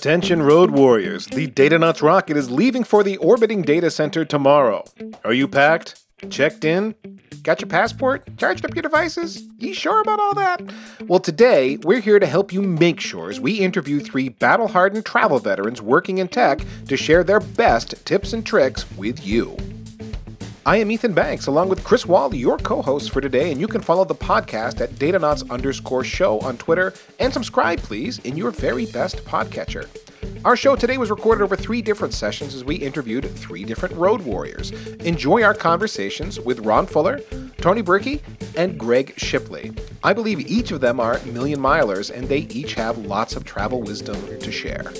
Attention road warriors, the Datanauts rocket is leaving for the orbiting data center tomorrow. Are you packed? Checked in? Got your passport? Charged up your devices? You sure about all that? Well, today, we're here to help you make sure as we interview three battle hardened travel veterans working in tech to share their best tips and tricks with you. I am Ethan Banks, along with Chris Wall, your co-host for today, and you can follow the podcast at Datanauts underscore show on Twitter, and subscribe, please, in your very best podcatcher. Our show today was recorded over three different sessions as we interviewed three different road warriors. Enjoy our conversations with Ron Fuller, Tony Bourke, and Greg Shipley. I believe each of them are million milers, and they each have lots of travel wisdom to share.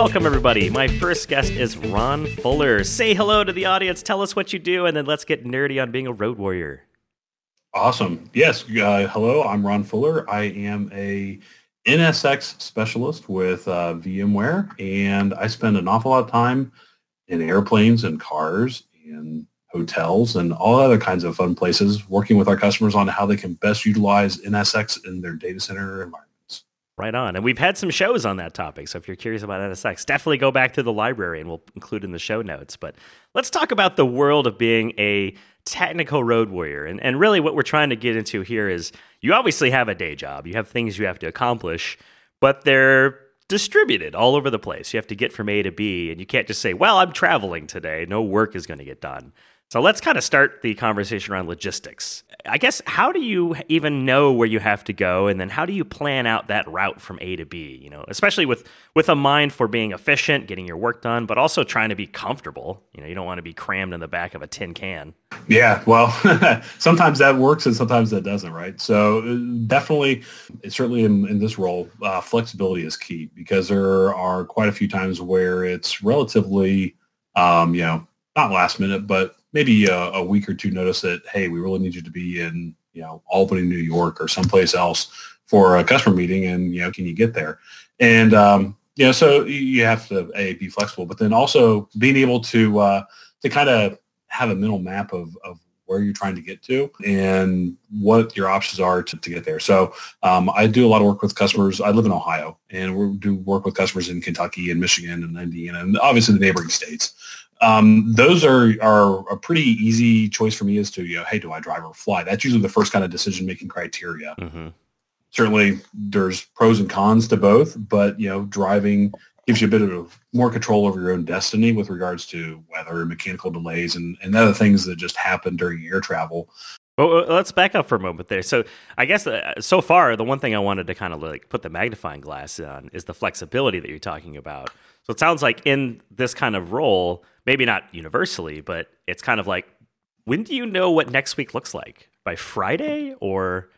Welcome, everybody. My first guest is Ron Fuller. Say hello to the audience. Tell us what you do, and then let's get nerdy on being a road warrior. Awesome. Yes. Uh, hello, I'm Ron Fuller. I am a NSX specialist with uh, VMware, and I spend an awful lot of time in airplanes and cars and hotels and all other kinds of fun places working with our customers on how they can best utilize NSX in their data center environment. Right on. And we've had some shows on that topic. So if you're curious about NSX, definitely go back to the library and we'll include in the show notes. But let's talk about the world of being a technical road warrior. And, and really, what we're trying to get into here is you obviously have a day job, you have things you have to accomplish, but they're distributed all over the place. You have to get from A to B, and you can't just say, well, I'm traveling today. No work is going to get done. So let's kind of start the conversation around logistics. I guess how do you even know where you have to go and then how do you plan out that route from A to B, you know, especially with with a mind for being efficient, getting your work done, but also trying to be comfortable. You know, you don't want to be crammed in the back of a tin can. Yeah, well, sometimes that works and sometimes that doesn't, right? So uh, definitely, certainly in, in this role, uh, flexibility is key because there are quite a few times where it's relatively, um, you know, not last minute, but maybe a, a, week or two notice that hey, we really need you to be in you know Albany, New York, or someplace else for a customer meeting, and you know can you get there? And um, you know, so you have to a be flexible, but then also being able to uh, to kind of have a mental map of, of where you're trying to get to and what your options are to, to get there. So um, I do a lot of work with customers. I live in Ohio and we do work with customers in Kentucky and Michigan and Indiana and obviously the neighboring states um, those are are a pretty easy choice for me as to you know hey do I drive or fly that's usually the first kind of decision making criteria mm-hmm. certainly there's pros and cons to both but you know driving gives you a bit of more control over your own destiny with regards to weather and mechanical delays and, and other things that just happen during air travel well, let's back up for a moment there. So, I guess uh, so far, the one thing I wanted to kind of like put the magnifying glass on is the flexibility that you're talking about. So, it sounds like in this kind of role, maybe not universally, but it's kind of like, when do you know what next week looks like? By Friday or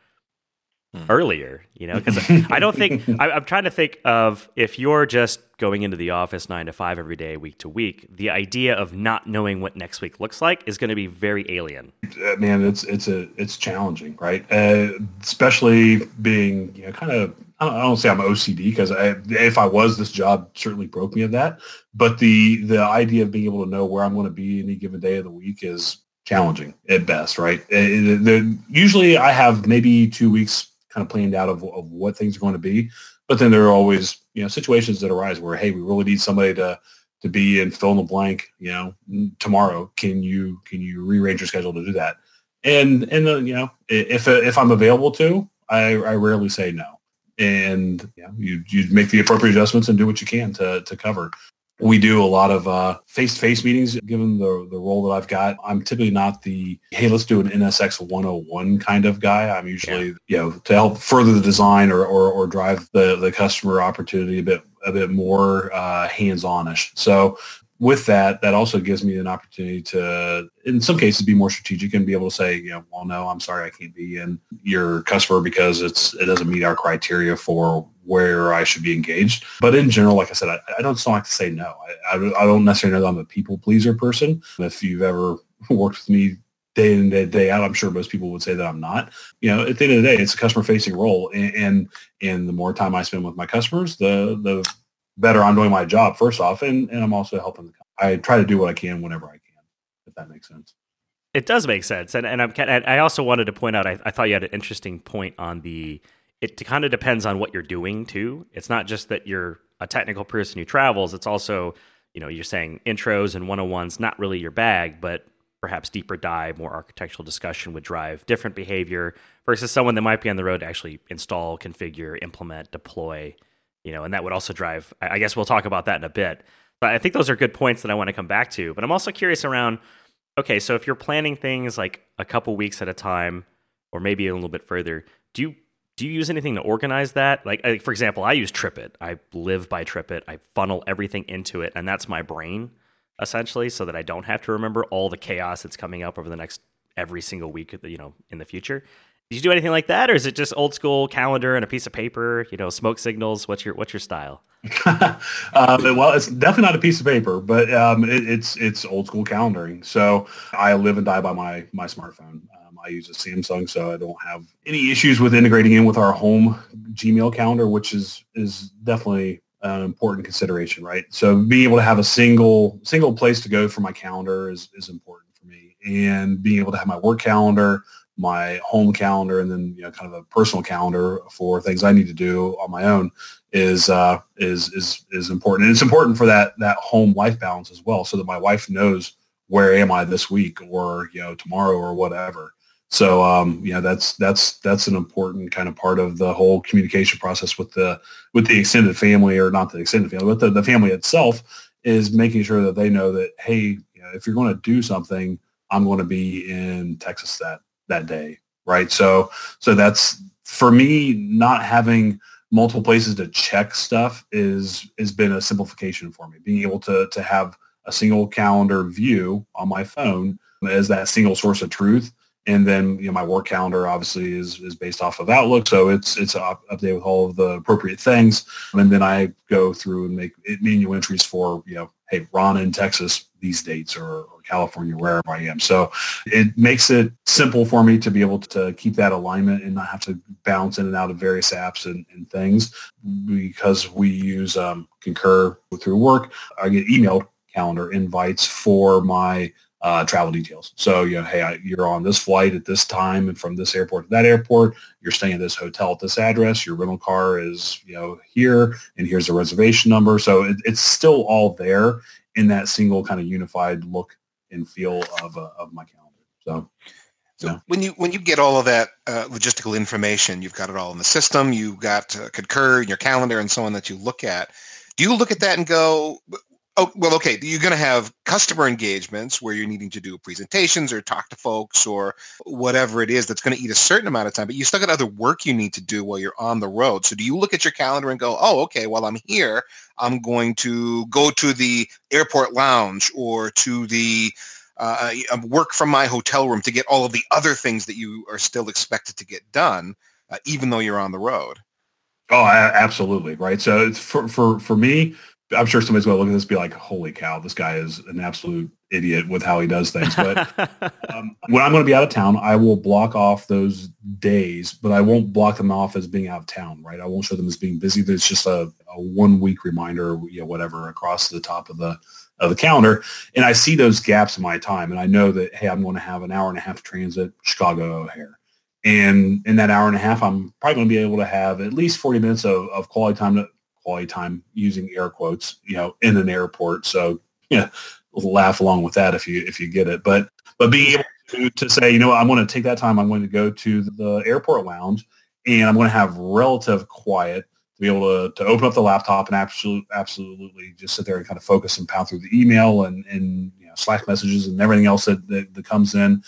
hmm. earlier? You know, because I don't think I, I'm trying to think of if you're just going into the office nine to five every day, week to week. The idea of not knowing what next week looks like is going to be very alien. Uh, man, it's it's a it's challenging, right? Uh, especially being you know kind of I don't, I don't say I'm OCD because if I was, this job certainly broke me of that. But the the idea of being able to know where I'm going to be any given day of the week is challenging at best, right? Uh, the, usually, I have maybe two weeks kind of planned out of, of what things are going to be, but then there are always you know situations that arise where hey, we really need somebody to to be in fill in the blank, you know, tomorrow. Can you can you rearrange your schedule to do that? And and uh, you know, if if I'm available to, I, I rarely say no and yeah, you you make the appropriate adjustments and do what you can to to cover. We do a lot of uh, face-to-face meetings. Given the the role that I've got, I'm typically not the hey, let's do an NSX 101 kind of guy. I'm usually yeah. you know to help further the design or or, or drive the the customer opportunity a bit a bit more uh, hands-on-ish. So with that, that also gives me an opportunity to, in some cases, be more strategic and be able to say, you know, well, no, I'm sorry, I can't be in your customer because it's it doesn't meet our criteria for where I should be engaged. But in general, like I said, I, I don't like to say no. I, I, I don't necessarily know that I'm a people pleaser person. If you've ever worked with me day in day, day out, I'm sure most people would say that I'm not. You know, at the end of the day, it's a customer facing role, and, and and the more time I spend with my customers, the the better I'm doing my job first off, and, and I'm also helping. The, I try to do what I can whenever I can, if that makes sense. It does make sense, and and I'm I also wanted to point out. I, I thought you had an interesting point on the. It kind of depends on what you're doing too. It's not just that you're a technical person who travels. It's also you know you're saying intros and 101s not really your bag, but perhaps deeper dive, more architectural discussion would drive different behavior versus someone that might be on the road to actually install, configure, implement, deploy. You know, and that would also drive. I guess we'll talk about that in a bit. But I think those are good points that I want to come back to. But I'm also curious around. Okay, so if you're planning things like a couple weeks at a time, or maybe a little bit further, do you do you use anything to organize that? Like, like, for example, I use TripIt. I live by TripIt. I funnel everything into it, and that's my brain essentially, so that I don't have to remember all the chaos that's coming up over the next every single week, you know, in the future. Did you do anything like that, or is it just old school calendar and a piece of paper? You know, smoke signals. What's your what's your style? um, well, it's definitely not a piece of paper, but um, it, it's it's old school calendaring. So I live and die by my my smartphone. Um, I use a Samsung, so I don't have any issues with integrating in with our home Gmail calendar, which is is definitely an important consideration, right? So being able to have a single single place to go for my calendar is is important for me, and being able to have my work calendar, my home calendar, and then you know kind of a personal calendar for things I need to do on my own is uh, is is is important, and it's important for that that home life balance as well, so that my wife knows where am I this week or you know tomorrow or whatever. So um, yeah, that's that's that's an important kind of part of the whole communication process with the with the extended family, or not the extended family, but the, the family itself is making sure that they know that hey, you know, if you're going to do something, I'm going to be in Texas that that day, right? So so that's for me not having multiple places to check stuff is has been a simplification for me. Being able to to have a single calendar view on my phone as that single source of truth and then you know my work calendar obviously is is based off of Outlook, so it's it's up, updated with all of the appropriate things, and then I go through and make manual entries for you know hey Ron in Texas these dates or, or California wherever I am. So it makes it simple for me to be able to keep that alignment and not have to bounce in and out of various apps and, and things because we use um, Concur through work. I get email calendar invites for my uh, travel details. So, you know, hey, I, you're on this flight at this time and from this airport to that airport, you're staying at this hotel at this address, your rental car is, you know, here, and here's the reservation number. So it, it's still all there in that single kind of unified look and feel of, uh, of my calendar. So, so yeah. when you when you get all of that uh, logistical information, you've got it all in the system. You've got uh, Concur in your calendar and so on that you look at. Do you look at that and go, Oh, well, okay. You're going to have customer engagements where you're needing to do presentations or talk to folks or whatever it is that's going to eat a certain amount of time, but you still got other work you need to do while you're on the road. So do you look at your calendar and go, oh, okay, while I'm here, I'm going to go to the airport lounge or to the uh, uh work from my hotel room to get all of the other things that you are still expected to get done, uh, even though you're on the road? Oh, absolutely. Right. So for, for, for me, I'm sure somebody's going to look at this and be like, "Holy cow, this guy is an absolute idiot with how he does things." But um, when I'm going to be out of town, I will block off those days, but I won't block them off as being out of town. Right? I won't show them as being busy. It's just a, a one week reminder, you know, whatever, across the top of the of the calendar, and I see those gaps in my time, and I know that hey, I'm going to have an hour and a half transit Chicago O'Hare. And in that hour and a half, I'm probably going to be able to have at least 40 minutes of, of quality time to, quality time using air quotes, you know, in an airport. So yeah, laugh along with that if you if you get it. But but being able to, to say, you know, I'm going to take that time. I'm going to go to the airport lounge, and I'm going to have relative quiet to be able to, to open up the laptop and absolutely absolutely just sit there and kind of focus and pound through the email and and you know, Slack messages and everything else that that, that comes in.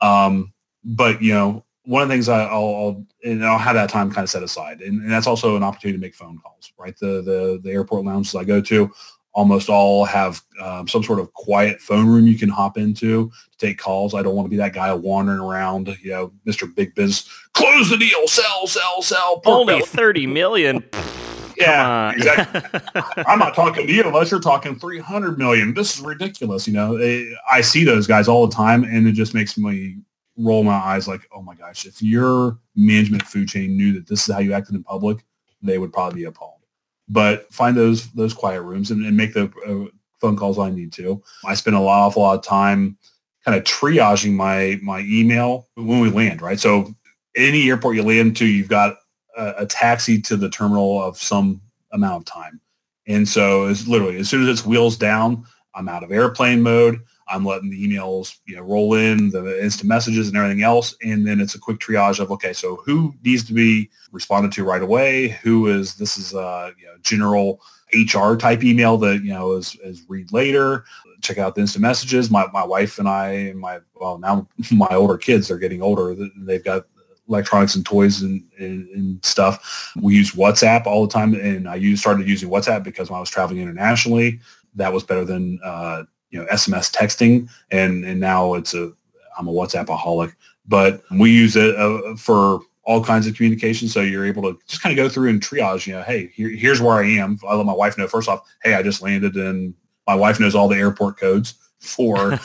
Um, but you know, one of the things I, will I'll and I'll have that time kind of set aside, and, and, that's also an opportunity to make phone calls. Right, the the the airport lounges I go to almost all have um, some sort of quiet phone room you can hop into to take calls. I don't want to be that guy wandering around, you know, Mr. Big Biz, close the deal, sell, sell, sell. Only thirty million. yeah, exactly. I'm not talking to you unless you're talking 300 million. This is ridiculous. You know, I see those guys all the time, and it just makes me roll my eyes like, oh my gosh, if your management food chain knew that this is how you acted in public, they would probably be appalled. But find those those quiet rooms and, and make the uh, phone calls I need to. I spend a lot, awful lot of time kind of triaging my my email when we land, right? So any airport you land to, you've got a, a taxi to the terminal of some amount of time. And so it's literally as soon as it's wheels down, I'm out of airplane mode. I'm letting the emails, you know, roll in the instant messages and everything else. And then it's a quick triage of, okay, so who needs to be responded to right away? Who is, this is a you know, general HR type email that, you know, is, is read later, check out the instant messages. My, my wife and I, my, well, now my older kids are getting older. They've got electronics and toys and, and, and, stuff. We use WhatsApp all the time, and I used, started using WhatsApp because when I was traveling internationally, that was better than uh, you know SMS texting, and and now it's a I'm a WhatsAppaholic, but we use it uh, for all kinds of communication. So you're able to just kind of go through and triage. You know, hey, here, here's where I am. I let my wife know first off. Hey, I just landed, and my wife knows all the airport codes for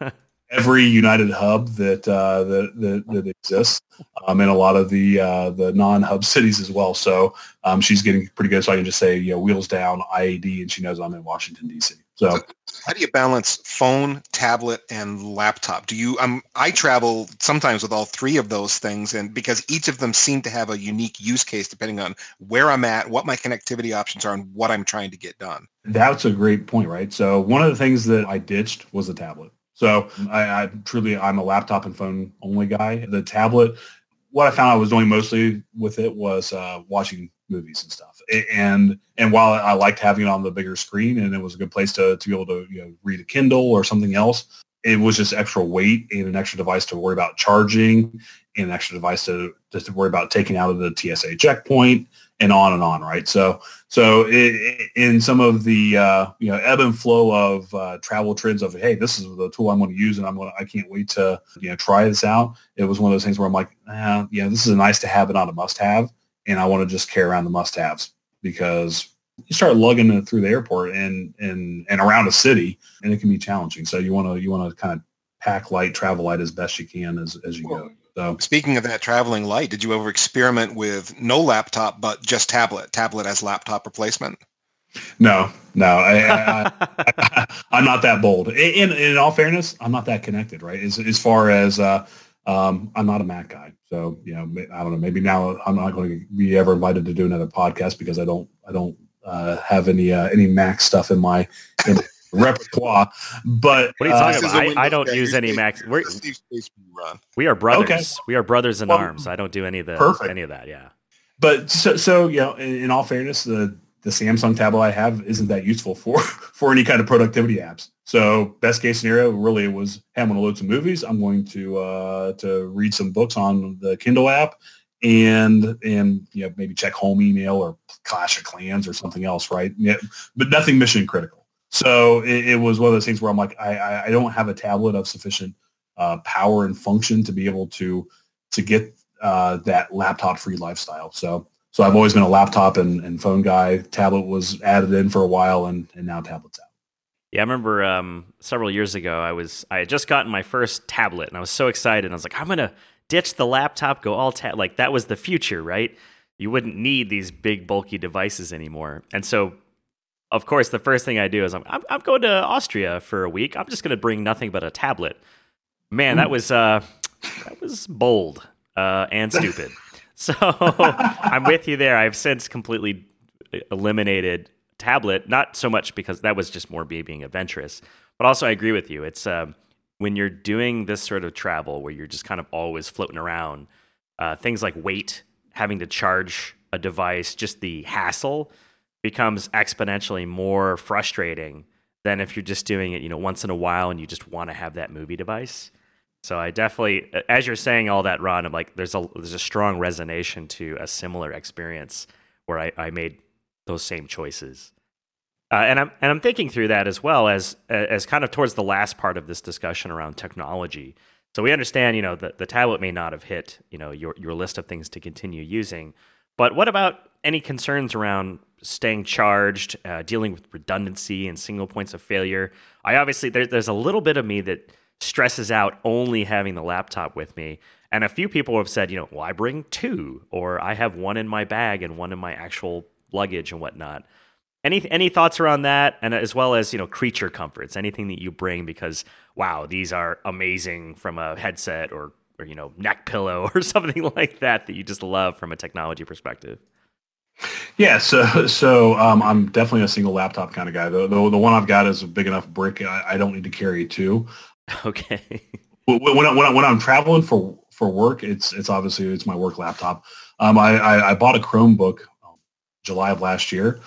every United hub that uh, that, that, that exists, um, and a lot of the uh, the non-hub cities as well. So um, she's getting pretty good. So I can just say, you know, wheels down, IAD, and she knows I'm in Washington D.C. So, how do you balance phone, tablet, and laptop? Do you? Um, I travel sometimes with all three of those things, and because each of them seem to have a unique use case depending on where I'm at, what my connectivity options are, and what I'm trying to get done. That's a great point, right? So one of the things that I ditched was the tablet. So I, I truly, I'm a laptop and phone only guy. The tablet, what I found I was doing mostly with it was uh, watching movies and stuff. And and while I liked having it on the bigger screen and it was a good place to, to be able to you know read a Kindle or something else, it was just extra weight and an extra device to worry about charging and an extra device to just to worry about taking out of the TSA checkpoint and on and on, right? So, so it, in some of the uh, you know ebb and flow of uh, travel trends of hey, this is the tool I'm going to use, and I'm going I can't wait to you know try this out. It was one of those things where I'm like, eh, yeah, this is a nice to have, but not a must have, and I want to just carry around the must haves because you start lugging it through the airport and and and around a city, and it can be challenging. So you want to you want to kind of pack light, travel light as best you can as as you well, go. So speaking of that traveling light, did you ever experiment with no laptop but just tablet, tablet as laptop replacement? No, no, I, am not that bold. In, in all fairness, I'm not that connected, right? As as far as uh, um, I'm not a Mac guy, so you know, I don't know. Maybe now I'm not going to be ever invited to do another podcast because I don't I don't uh, have any uh, any Mac stuff in my in, repertoire. But what are you talking uh, about? I, I, don't use any Macs. We're, we are brothers. Okay. We are brothers in well, arms. I don't do any of the perfect. any of that. Yeah. But so, so you know, in, in all fairness, the the Samsung tablet I have isn't that useful for for any kind of productivity apps. So best case scenario really was, hey, I'm going to load some movies. I'm going to uh, to read some books on the Kindle app, and and you know maybe check home email or Clash of Clans or something else, right? Yeah, but nothing mission critical. So it, it, was one of those things where I'm like, I, I don't have a tablet of sufficient uh, power and function to be able to to get uh, that laptop free lifestyle. So so I've always been a laptop and, and phone guy. Tablet was added in for a while, and and now tablet's out. Yeah, I remember um, several years ago, I was I had just gotten my first tablet, and I was so excited. I was like, I'm gonna ditch the laptop, go all tab. Like that was the future, right? You wouldn't need these big bulky devices anymore. And so of course, the first thing I do is I'm, I'm, I'm going to Austria for a week. I'm just going to bring nothing but a tablet. Man, that hmm. was uh, that was bold uh, and stupid. so I'm with you there. I've since completely eliminated tablet. Not so much because that was just more me being adventurous, but also I agree with you. It's uh, when you're doing this sort of travel where you're just kind of always floating around. Uh, things like weight, having to charge a device, just the hassle becomes exponentially more frustrating than if you're just doing it, you know, once in a while and you just want to have that movie device. So I definitely, as you're saying all that, Ron, I'm like, there's a there's a strong resonance to a similar experience where I, I made those same choices, uh, and I'm and I'm thinking through that as well as as kind of towards the last part of this discussion around technology. So we understand, you know, that the tablet may not have hit, you know, your your list of things to continue using, but what about any concerns around staying charged, uh, dealing with redundancy and single points of failure. I obviously there, there's a little bit of me that stresses out only having the laptop with me. And a few people have said, you know, well, I bring two, or I have one in my bag and one in my actual luggage and whatnot. Any any thoughts around that, and as well as you know creature comforts, anything that you bring because wow, these are amazing from a headset or or you know neck pillow or something like that that you just love from a technology perspective. Yeah, so so um, I'm definitely a single laptop kind of guy. The, the, the one I've got is a big enough brick. I, I don't need to carry two. Okay. when, when, I, when, I, when I'm traveling for for work, it's it's obviously it's my work laptop. Um, I, I, I bought a Chromebook July of last year,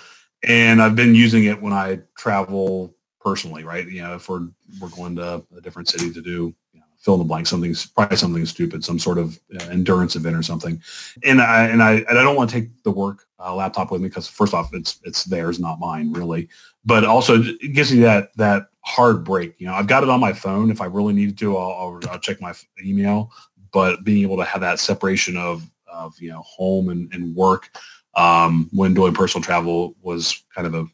and I've been using it when I travel personally. Right, you know, if we're we're going to a different city to do you know, fill in the blank, something probably something stupid, some sort of endurance event or something. And I and I and I don't want to take the work uh, laptop with me because first off, it's it's theirs, not mine, really. But also, it gives you that that hard break. You know, I've got it on my phone. If I really needed to, I'll, I'll, I'll check my email. But being able to have that separation of of you know home and, and work um, when doing personal travel was kind of a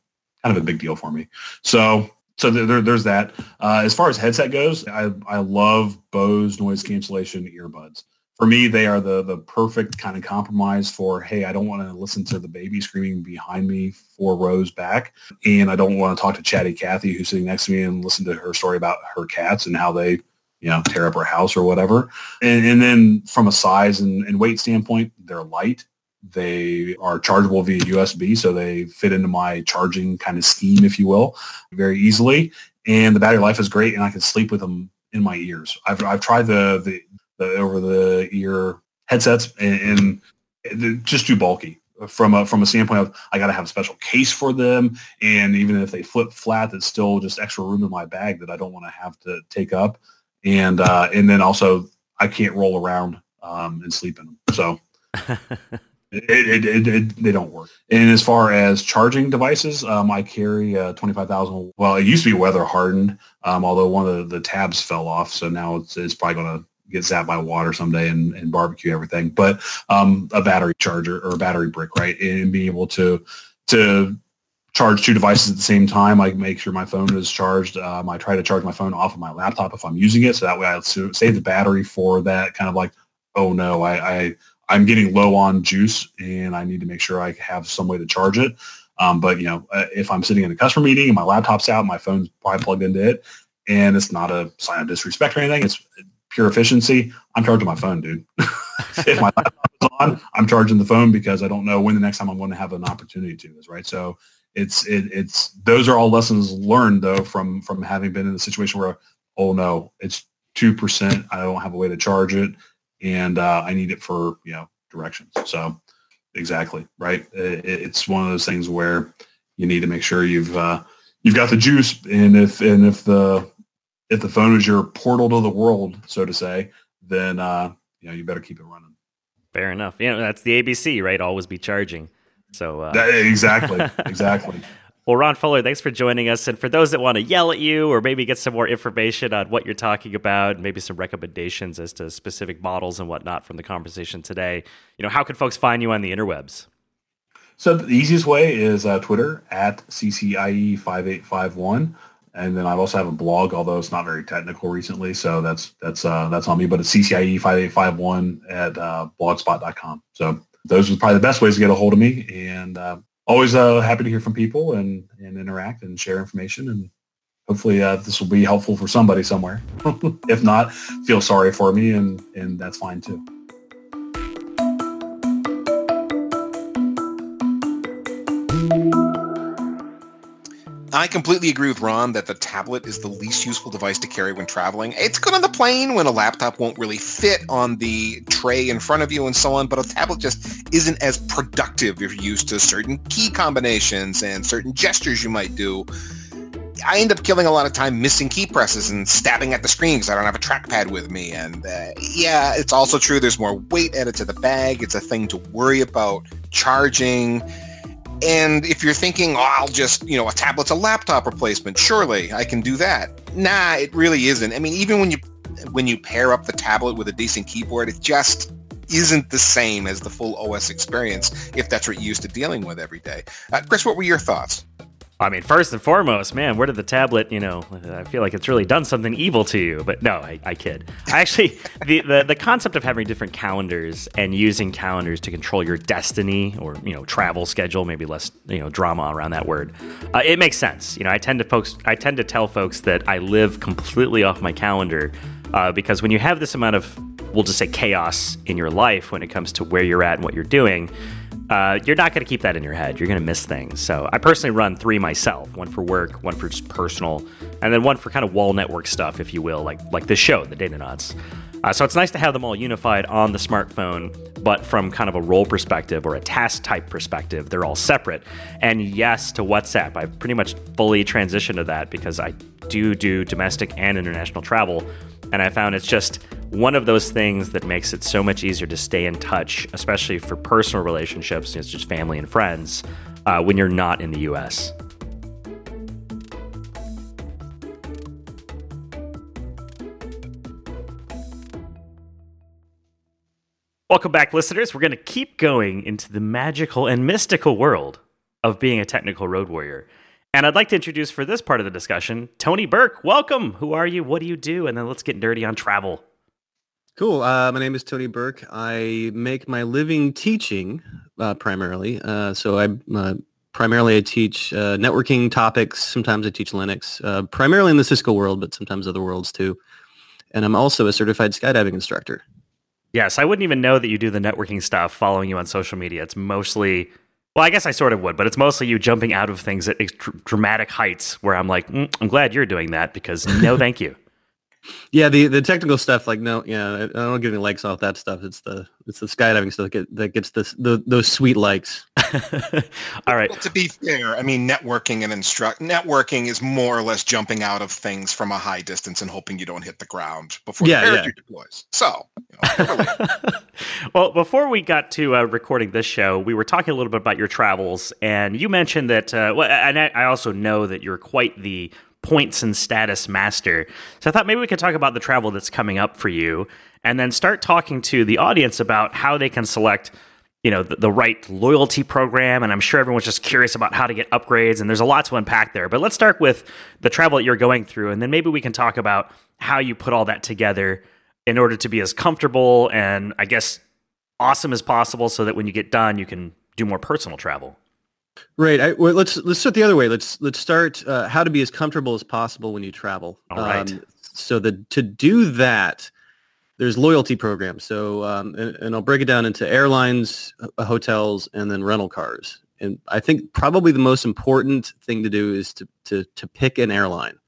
kind of a big deal for me. So so there, there's that. Uh, as far as headset goes, I, I love Bose noise cancellation earbuds. For me, they are the the perfect kind of compromise for hey, I don't want to listen to the baby screaming behind me four rows back, and I don't want to talk to Chatty Cathy who's sitting next to me and listen to her story about her cats and how they you know, tear up her house or whatever. And, and then from a size and, and, weight standpoint, they're light. They are chargeable via USB, so they fit into my charging kind of scheme, if you will, very easily. And the battery life is great, and I can sleep with them in my ears. I've, I've tried the, the, the over the ear headsets, and, and just too bulky from a from a standpoint of I got to have a special case for them, and even if they flip flat, that's still just extra room in my bag that I don't want to have to take up and uh, and then also I can't roll around um, and sleep in them. So it, it, it, they don't work. And as far as charging devices, um, I carry a 25,000. Well, it used to be weather hardened, um, although one of the, the, tabs fell off. So now it's, it's probably going to get zapped by water someday and, and barbecue everything. But um, a battery charger or a battery brick, right? And being able to to charge two devices at the same time. I make sure my phone is charged. Um, I try to charge my phone off of my laptop if I'm using it, so that way I save the battery for that kind of like, oh no, I, I I'm getting low on juice and I need to make sure I have some way to charge it. Um, but you know, uh, if I'm sitting in a customer meeting and my laptop's out, my phone's probably plugged into it, and it's not a sign of disrespect or anything. It's pure efficiency. I'm charging my phone, dude. if my is on, I'm charging the phone because I don't know when the next time I'm going to have an opportunity to. Is right. So it's it, it's those are all lessons learned though from from having been in the situation where oh no it's two percent I don't have a way to charge it and uh, I need it for you know directions so exactly right? It, it's one of those things where you need to make sure you've uh, you've got the juice and if and if the if the phone is your portal to the world so to say then uh, you know you better keep it running. Fair enough. You know that's the abc right? Always be charging. So uh... exactly, exactly. Well, Ron Fuller, thanks for joining us. And for those that want to yell at you or maybe get some more information on what you're talking about, maybe some recommendations as to specific models and whatnot from the conversation today, you know, how can folks find you on the interwebs? So the easiest way is uh, Twitter at CCIE5851. And then I also have a blog, although it's not very technical recently. So that's that's uh, that's on me. But it's CCIE5851 at uh, blogspot.com. So those are probably the best ways to get a hold of me. And uh, always uh, happy to hear from people and, and interact and share information. And hopefully uh, this will be helpful for somebody somewhere. if not, feel sorry for me, and, and that's fine too. I completely agree with Ron that the tablet is the least useful device to carry when traveling. It's good on the plane when a laptop won't really fit on the tray in front of you and so on, but a tablet just isn't as productive if you're used to certain key combinations and certain gestures you might do. I end up killing a lot of time missing key presses and stabbing at the screen because I don't have a trackpad with me. And uh, yeah, it's also true there's more weight added to the bag. It's a thing to worry about charging and if you're thinking, oh, I'll just, you know, a tablet's a laptop replacement, surely I can do that. Nah, it really isn't. I mean, even when you when you pair up the tablet with a decent keyboard, it just isn't the same as the full OS experience if that's what you're used to dealing with every day. Uh, Chris, what were your thoughts? I mean, first and foremost, man, where did the tablet, you know, I feel like it's really done something evil to you. But no, I, I kid. I actually, the, the, the concept of having different calendars and using calendars to control your destiny or, you know, travel schedule, maybe less, you know, drama around that word, uh, it makes sense. You know, I tend to folks, I tend to tell folks that I live completely off my calendar uh, because when you have this amount of, we'll just say chaos in your life when it comes to where you're at and what you're doing, uh, you're not going to keep that in your head. You're going to miss things. So I personally run three myself: one for work, one for just personal, and then one for kind of wall network stuff, if you will, like like this show, the Datanauts. Uh, so it's nice to have them all unified on the smartphone, but from kind of a role perspective or a task type perspective, they're all separate. And yes, to WhatsApp, I've pretty much fully transitioned to that because I do do domestic and international travel, and I found it's just one of those things that makes it so much easier to stay in touch, especially for personal relationships, it's just family and friends, uh, when you're not in the US. Welcome back, listeners. We're going to keep going into the magical and mystical world of being a technical road warrior. And I'd like to introduce for this part of the discussion Tony Bourke. Welcome. Who are you? What do you do? And then let's get dirty on travel. Cool. Uh, my name is Tony Bourke. I make my living teaching uh, primarily. Uh, so I uh, primarily I teach uh, networking topics. Sometimes I teach Linux, uh, primarily in the Cisco world, but sometimes other worlds too. And I'm also a certified skydiving instructor. Yes, I wouldn't even know that you do the networking stuff following you on social media. It's mostly, well, I guess I sort of would, but it's mostly you jumping out of things at dramatic heights where I'm like, mm, I'm glad you're doing that because no, thank you. Yeah, the the technical stuff, like no, yeah, I don't get any likes off that stuff. It's the it's the skydiving stuff that, get, that gets this the, those sweet likes. All right. Well, to be fair, I mean networking and instruct networking is more or less jumping out of things from a high distance and hoping you don't hit the ground before yeah, the parachute yeah. deploys. So, you know, well, before we got to uh, recording this show, we were talking a little bit about your travels, and you mentioned that. Uh, well, and I also know that you're quite the points and status master. So I thought maybe we could talk about the travel that's coming up for you and then start talking to the audience about how they can select you know the, the, right loyalty program. And i'm sure everyone's just curious about how to get upgrades and there's a lot to unpack there. But let's start with the travel that you're going through and then maybe we can talk about how you put all that together in order to be as comfortable and i guess awesome as possible so that when you get done you can do more personal travel Right. I, well, let's let's start the other way. Let's let's start uh, how to be as comfortable as possible when you travel. All right. Um, so the to do that, there's loyalty programs. So um, and, and, I'll break it down into airlines, uh, hotels, and then rental cars. And I think probably the most important thing to do is to to to pick an airline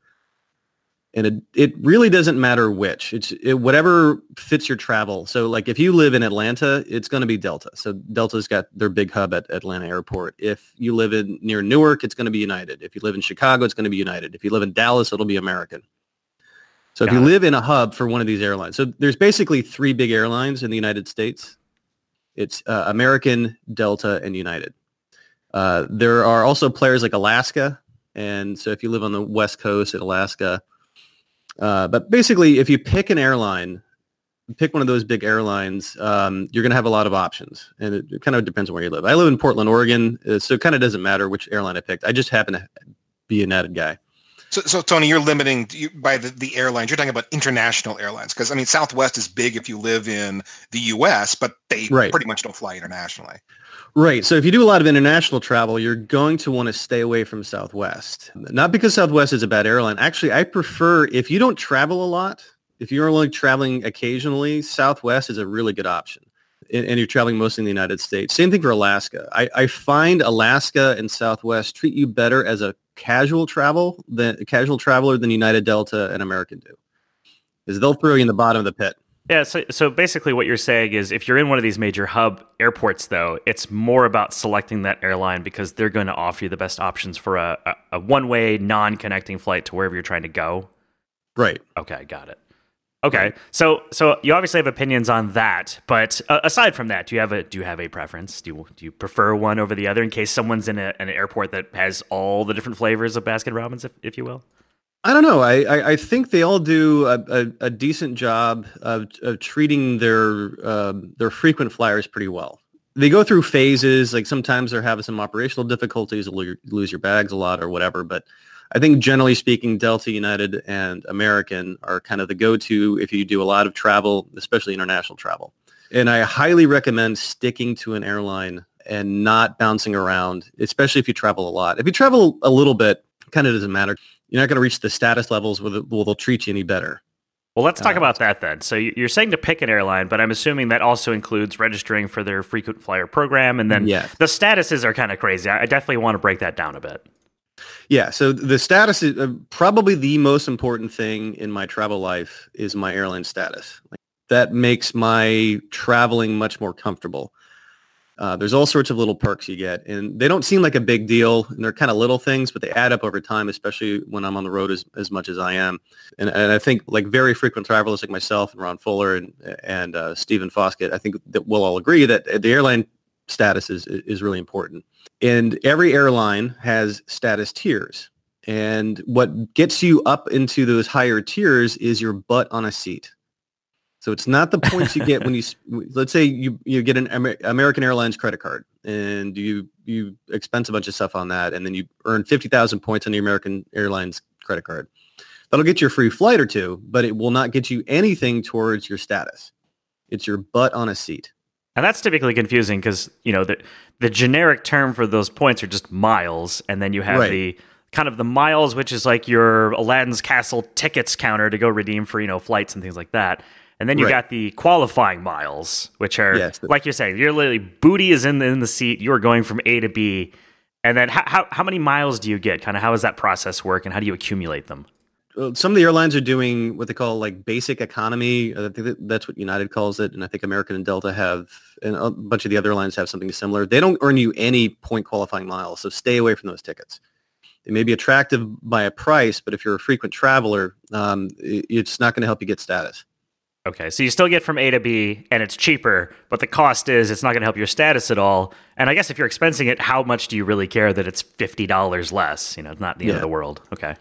and it, it really doesn't matter which. It's it, whatever fits your travel. So like if you live in atlanta it's going to be delta. So delta's got their big hub at atlanta airport. If you live in near newark it's going to be united. If you live in chicago it's going to be united. If you live in dallas it'll be american. So got if you it. live in a hub for one of these airlines so there's basically three big airlines in the united states. It's uh, american delta and united. Uh, there are also players like alaska and so if you live on the west coast at alaska uh, but basically, if you pick an airline, pick one of those big airlines, um, you're going to have a lot of options. And it, it, kind of depends on where you live. I live in Portland, Oregon, uh, so it kind of doesn't matter which airline I picked. I just happen to be a United guy. So, so Tony, you're limiting by the, the airlines. You're talking about international airlines because I mean, Southwest is big if you live in the U.S., but they right. pretty much don't fly internationally. Right. So if you do a lot of international travel, you're going to want to stay away from Southwest. Not because Southwest is a bad airline. Actually, I prefer if you don't travel a lot, if you're only traveling occasionally, Southwest is a really good option. And you're traveling mostly in the United States. Same thing for Alaska. I, I find Alaska and Southwest treat you better as a casual travel than casual traveler than United Delta and American do. Is they'll throw you in the bottom of the pit. Yeah, so, so basically what you're saying is if you're in one of these major hub airports, though, it's more about selecting that airline because they're going to offer you the best options for a, a, a one way, non connecting flight to wherever you're trying to go. Right. Okay, got it. Okay, so so you obviously have opinions on that, but uh, aside from that, do you have a do you have a preference? Do you do you prefer one over the other in case someone's in a, an airport that has all the different flavors of Baskin Robbins, if, if you will? I don't know. I, I, I, think they all do a, a, a decent job of, of treating their um, their frequent flyers pretty well. they go through phases. Like sometimes they're having some operational difficulties, lose your bags a lot or whatever. But I think generally speaking, Delta, United, and American are kind of the go-to if you do a lot of travel, especially international travel. And I highly recommend sticking to an airline and not bouncing around, especially if you travel a lot. If you travel a little bit, kind of doesn't matter. You're not going to reach the status levels where, the, where they'll treat you any better. Well, let's talk uh, about that then. So you're saying to pick an airline, but I'm assuming that also includes registering for their frequent flyer program, and then yes. the statuses are kind of crazy. I definitely want to break that down a bit. Yeah, so the status is uh, probably the most important thing in my travel life is my airline status. Like, that makes my traveling much more comfortable. Uh, there's all sorts of little perks you get, and they don't seem like a big deal, and they're kind of little things, but they add up over time, especially when I'm on the road as, as much as I am. And, and I think like very frequent travelers like myself and Ron Fuller and and uh, Stephen Foskett, I think that we'll all agree that the airline status is is really important. And every airline has status tiers, and what gets you up into those higher tiers is your butt on a seat. So it's not the points you get when you let's say you you get an American Airlines credit card and you you expense a bunch of stuff on that and then you earn 50,000 points on the American Airlines credit card. That'll get you a free flight or two, but it will not get you anything towards your status. It's your butt on a seat. And that's typically confusing because, you know, the the generic term for those points are just miles and then you have right. the kind of the miles which is like your Aladdin's Castle tickets counter to go redeem for, you know, flights and things like that. And then you right. got the qualifying miles, which are yes, like you're saying, you're literally booty is in the, in the seat. You are going from A to B, and then how, how, how many miles do you get? Kind of how does that process work, and how do you accumulate them? Well, some of the airlines are doing what they call like basic economy. I think that's what United calls it, and I think American and Delta have, and a bunch of the other airlines have something similar. They don't earn you any point qualifying miles, so stay away from those tickets. They may be attractive by a price, but if you're a frequent traveler, um, it's not going to help you get status. Okay, so you still get from A to B, and it's cheaper, but the cost is it's not going to help your status at all. And I guess if you're expensing it, how much do you really care that it's fifty dollars less? You know, it's not the yeah. end of the world. Okay,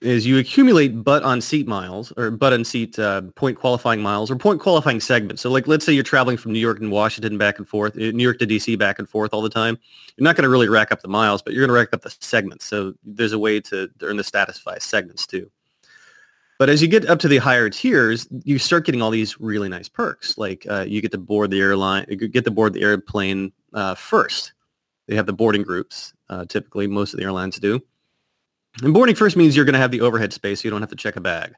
is you accumulate butt on seat miles or butt on seat uh, point qualifying miles or point qualifying segments. So, like, let's say you're traveling from New York and Washington back and forth, uh, New York to DC back and forth all the time. You're not going to really rack up the miles, but you're going to rack up the segments. So, there's a way to earn the status by segments too. But as you get up to the higher tiers, you start getting all these really nice perks. Like uh, you get to board the airline, you get to board the airplane uh, first. They have the boarding groups. Uh, typically, most of the airlines do. And boarding first means you're going to have the overhead space, so you don't have to check a bag.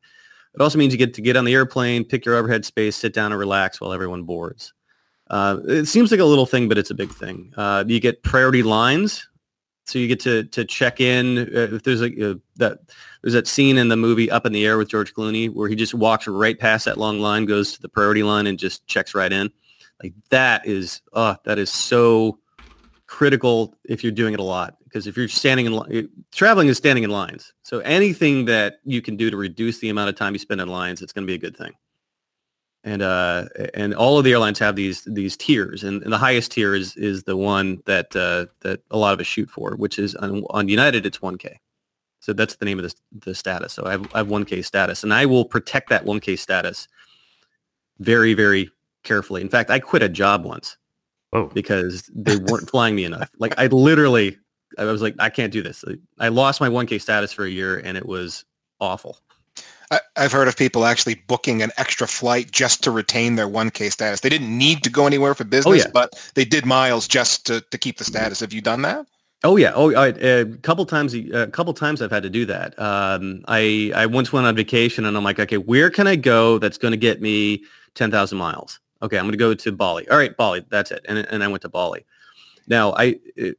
It also means you get to get on the airplane, pick your overhead space, sit down and relax while everyone boards. Uh, it seems like a little thing, but it's a big thing. Uh, you get priority lines, so you get to to check in uh, if there's a uh, that there's that scene in the movie Up in the Air with George Clooney where he just walks right past that long line, goes to the priority line, and just checks right in. Like that is uh that is so critical if you're doing it a lot because if you're standing in line, traveling is standing in lines. So anything that you can do to reduce the amount of time you spend in lines, it's going to be a good thing and uh, and all of the airlines have these these tiers, and, and the highest tier is is the one that uh, that a lot of us shoot for, which is on, on United it's 1K. So that's the name of the, the status. So I have, I have 1K status, and I will protect that 1K status very very carefully. In fact, I quit a job once oh. because they weren't flying me enough. Like I literally, I was like, I can't do this. I lost my 1K status for a year, and it was awful. I, have heard of people actually booking an extra flight just to retain their 1K status. They didn't need to go anywhere for business, oh, yeah. but they did miles just to, to keep the status. Have you done that? Oh yeah, oh I, a couple times a couple times I've had to do that. Um, I I once went on vacation and I'm like, okay, where can I go that's going to get me ten thousand miles? Okay, I'm going to go to Bali. All right, Bali, that's it. And and I went to Bali. Now I uh,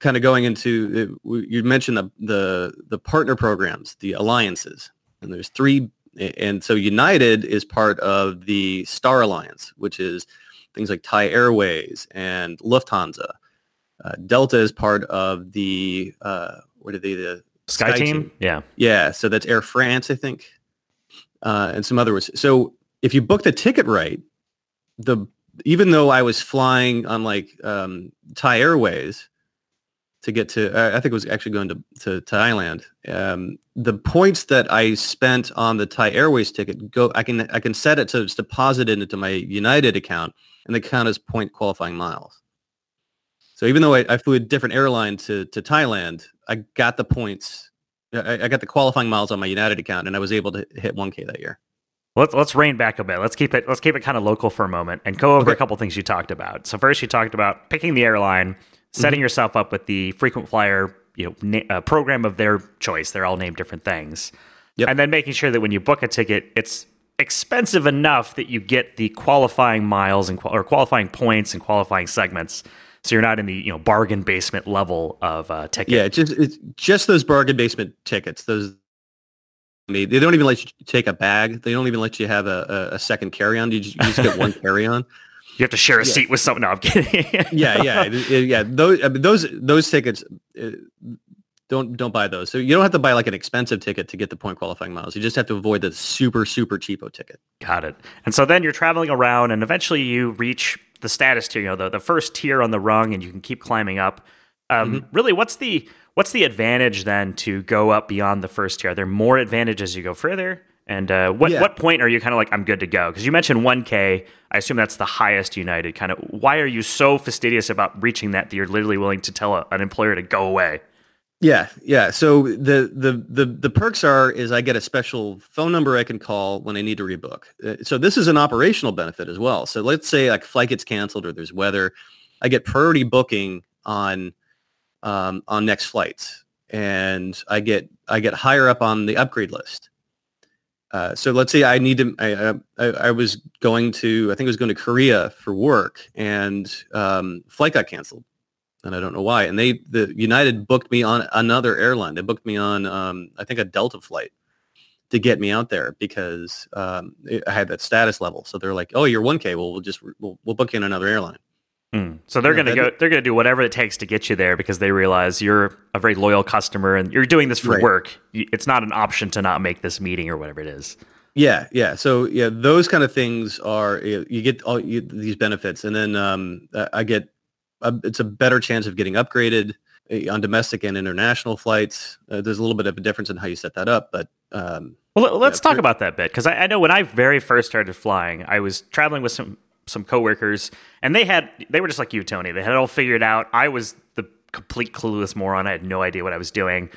kind of going into you mentioned the the the partner programs, the alliances and there's three. And so United is part of the Star Alliance, which is things like Thai Airways and Lufthansa. Uh, Delta is part of the uh, what are they the Sky, Sky team? team? Yeah, yeah. So that's Air France, I think, uh, and some other ones. So if you book the ticket right, the even though I was flying on like um, Thai Airways, to get to, I think it was actually going to, to Thailand. Um, the points that I spent on the Thai Airways ticket go, I can, I can set it to deposit it into my United account and they count as point qualifying miles. So even though I, I flew a different airline to to Thailand, I got the points. I, I got the qualifying miles on my United account, and I was able to hit 1K that year. Let's let's rein back a bit. Let's keep it let's keep it kind of local for a moment and go over Okay. a couple things you talked about. So first, you talked about picking the airline, setting Mm-hmm. yourself up with the frequent flyer, you know, na- uh, program of their choice. They're all named different things, Yep. and then making sure that when you book a ticket, it's expensive enough that you get the qualifying miles and qual- or qualifying points and qualifying segments. So you're not in the you know bargain basement level of uh, ticket. Yeah, it's just it's just those bargain basement tickets. Those they they don't even let you take a bag. They don't even let you have a, a, a second carry on. You just, you just get one carry on. You have to share a Yeah. seat with someone. No, I'm kidding. Yeah, yeah, yeah. Those I mean, those those tickets. uh, Don't don't buy those. So you don't have to buy like an expensive ticket to get the point qualifying miles. You just have to avoid the super super cheapo ticket. Got it. And so then you're traveling around, and eventually you reach the status tier, you know, the, the first tier on the rung, and you can keep climbing up. Um, Mm-hmm. Really, what's the what's the advantage then to go up beyond the first tier? Are there more advantages you go further? And uh, what Yeah. what point are you kind of like I'm good to go? Because you mentioned 1K. I assume that's the highest United. Kind of why are you so fastidious about reaching that that you're literally willing to tell a, an employer to go away? Yeah, yeah. So the the the the perks are is I get a special phone number I can call when I need to rebook. Uh, So this is an operational benefit as well. So let's say like flight gets canceled or there's weather, I get priority booking on um, on next flights, and I get I get higher up on the upgrade list. Uh, so let's say I need to. I, I, I was going to. I think I was going to Korea for work, and um, flight got canceled and I don't know why. And they, the United booked me on another airline. They booked me on, um, I think, a Delta flight to get me out there because um, I had that status level. So they're like, "Oh, you're 1K. Well, we'll just we'll, we'll book you on another airline." Hmm. So they're Yeah, gonna go. They're gonna do whatever it takes to get you there because they realize you're a very loyal customer and you're doing this for Right. work. It's not an option to not make this meeting or whatever it is. Yeah, yeah. So yeah, those kind of things are you you get all you, these benefits, and then um, I get a, it's a better chance of getting upgraded uh, on domestic and international flights. Uh, there's a little bit of a difference in how you set that up, but um, Well, let- let's Yeah, talk about that bit because I, I know when I very first started flying, I was traveling with some some coworkers, and they had they were just like you, Tony. They had it all figured out. I was the complete clueless moron. I had no idea what I was doing.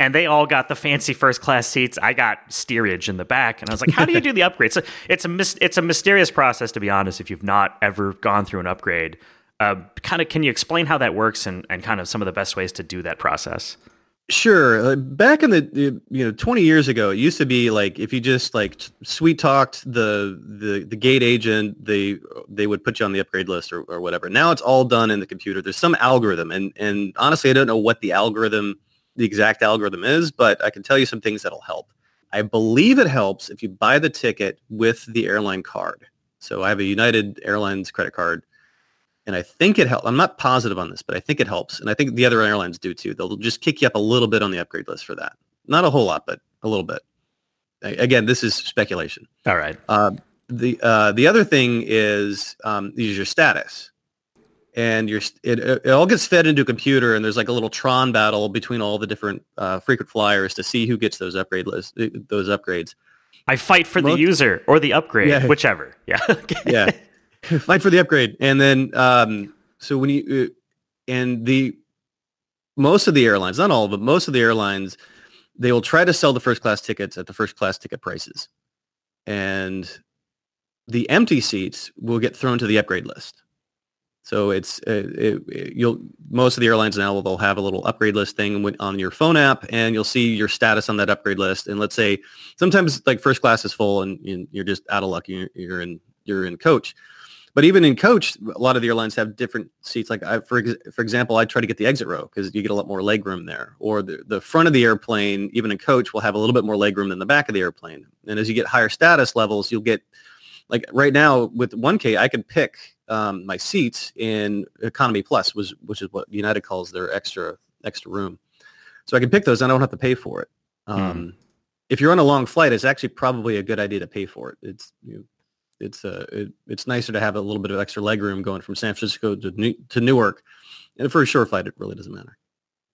And they all got the fancy first class seats. I got steerage in the back, and I was like, "How do you do the upgrade?" So it's a mis- it's a mysterious process, to be honest. If you've not ever gone through an upgrade, uh, kind of, can you explain how that works and, and kind of some of the best ways to do that process? Sure. Uh, back in the the- you know 20 years ago, it used to be like if you just like sweet talked the the the gate agent, they they would put you on the upgrade list or, or whatever. Now it's all done in the computer. There's some algorithm, and and honestly, I don't know what the algorithm, the exact algorithm is, but I can tell you some things that'll help. I believe it helps if you buy the ticket with the airline card. So I have a United Airlines credit card and I think it helps. I'm not positive on this, but I think it helps, and I think the other airlines do too. They'll just kick you up a little bit on the upgrade list for that. Not a whole lot, but a little bit. Again, this is speculation. All right. Uh, the uh, the other thing is um, is your status, and your it, it all gets fed into a computer, and there's like a little Tron battle between all the different uh, frequent flyers to see who gets those upgrade lists, those upgrades. I fight for the user or the upgrade, Yeah. whichever. Yeah. Yeah fight for the upgrade. And then um so when you uh, and the most of the airlines not all but most of the airlines they will try to sell the first class tickets at the first class ticket prices. And the empty seats will get thrown to the upgrade list. So it's uh, it, it- you'll most of the airlines now will they'll have a little upgrade list thing on your phone app and you'll see your status on that upgrade list. And let's say sometimes like first class is full and, you're just out of luck you're in you're in coach but even in coach a lot of the airlines have different seats. Like I, for, for example i try to get the exit row because you get a lot more leg room there. Or the, the front of the airplane even in coach will have a little bit more leg room than the back of the airplane. And as you get higher status levels you'll get like right now with 1k i can pick um, my seats in economy plus was which is what united calls their extra extra room. So i can pick those and i don't have to pay for it. Um, if you're on a long flight it's actually probably a good idea to pay for it. It's you it's uh, it, it's nicer to have a little bit of extra leg room going from San Francisco to New, to Newark. And for a short flight, it really doesn't matter.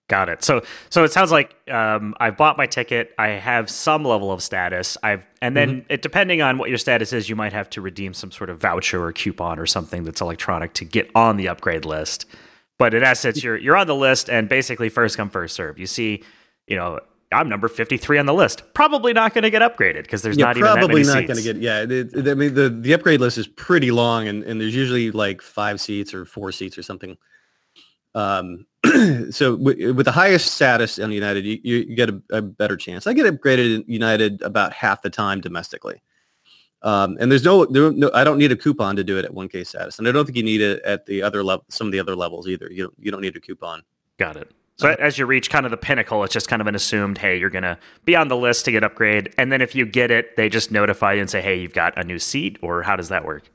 Got it. So so it sounds like um, I've bought my ticket. I have some level of status. I've and then Mm-hmm. it, depending on what your status is, you might have to redeem some sort of voucher or coupon or something that's electronic to get on the upgrade list. But in essence, you're you're on the list, and basically first come first serve. You see, you know, I'm number 53 on the list. Probably not going to get upgraded because there's yeah, not even that probably not going to get. Yeah, it, it- I mean the the upgrade list is pretty long, and, and there's usually like five seats or four seats or something. Um, so w- with the highest status on United, you, you you get a, a better chance. I get upgraded in United about half the time domestically. Um, and there's no, there, no, I don't need a coupon to do it at 1K status, and I don't think you need it at the other level, some of the other levels either. You don't, you don't need a coupon. Got it. So as you reach kind of the pinnacle, it's just kind of an assumed, hey, you're gonna be on the list to get upgrade, and then if you get it, they just notify you and say, hey, you've got a new seat, or how does that work?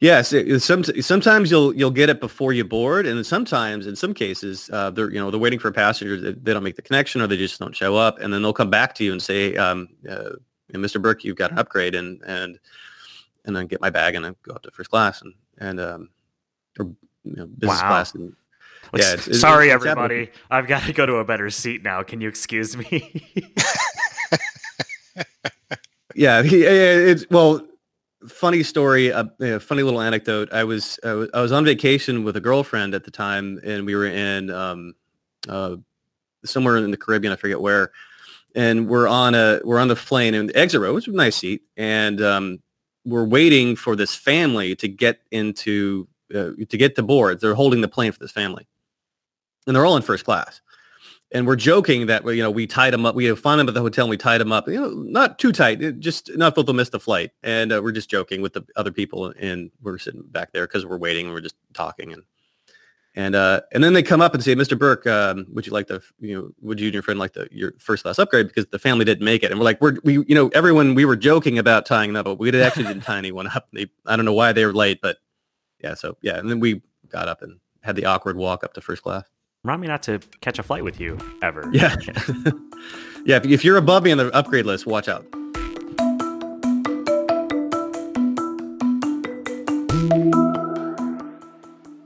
Yes, it, some, sometimes you'll you'll get it before you board, and sometimes, in some cases, uh, they're you know they're waiting for a passenger. They, they don't make the connection, or they just don't show up, and then they'll come back to you and say, um, uh, "Mr. Bourke, you've got an upgrade," and and and then get my bag and I go up to first class and and um, or you know, business Wow. class. And, Like, Yeah, it's- it's- sorry, it's happening. everybody, I've got to go to a better seat now. Can you excuse me? yeah, he, it's well. Funny story, a uh, funny little anecdote. I was I was I was on vacation with a girlfriend at the time, and we were in um, uh, somewhere in the Caribbean. I forget where. And we're on a we're on the plane and the exit row, which was a nice seat, and um, we're waiting for this family to get into uh, to get to board. They're holding the plane for this family, and they're all in first class and we're joking that you know we tied them up. We found them at the hotel. and We tied them up. You know, not too tight, just enough that they'll miss the flight. And uh, we're just joking with the other people, and we're sitting back there because we're waiting. and We're just talking, and and uh, and then they come up and say, "Mr. Bourke, um, would you like the you know would you and your friend like the your first class upgrade because the family didn't make it?" And we're like, "We're we you know everyone we were joking about tying them up, but we actually didn't tie anyone up. They I don't know why they were late, but yeah, so yeah, and then we got up and had the awkward walk up to first class. Remind me not to catch a flight with you ever. Yeah. yeah, if, you're above me on the upgrade list, watch out.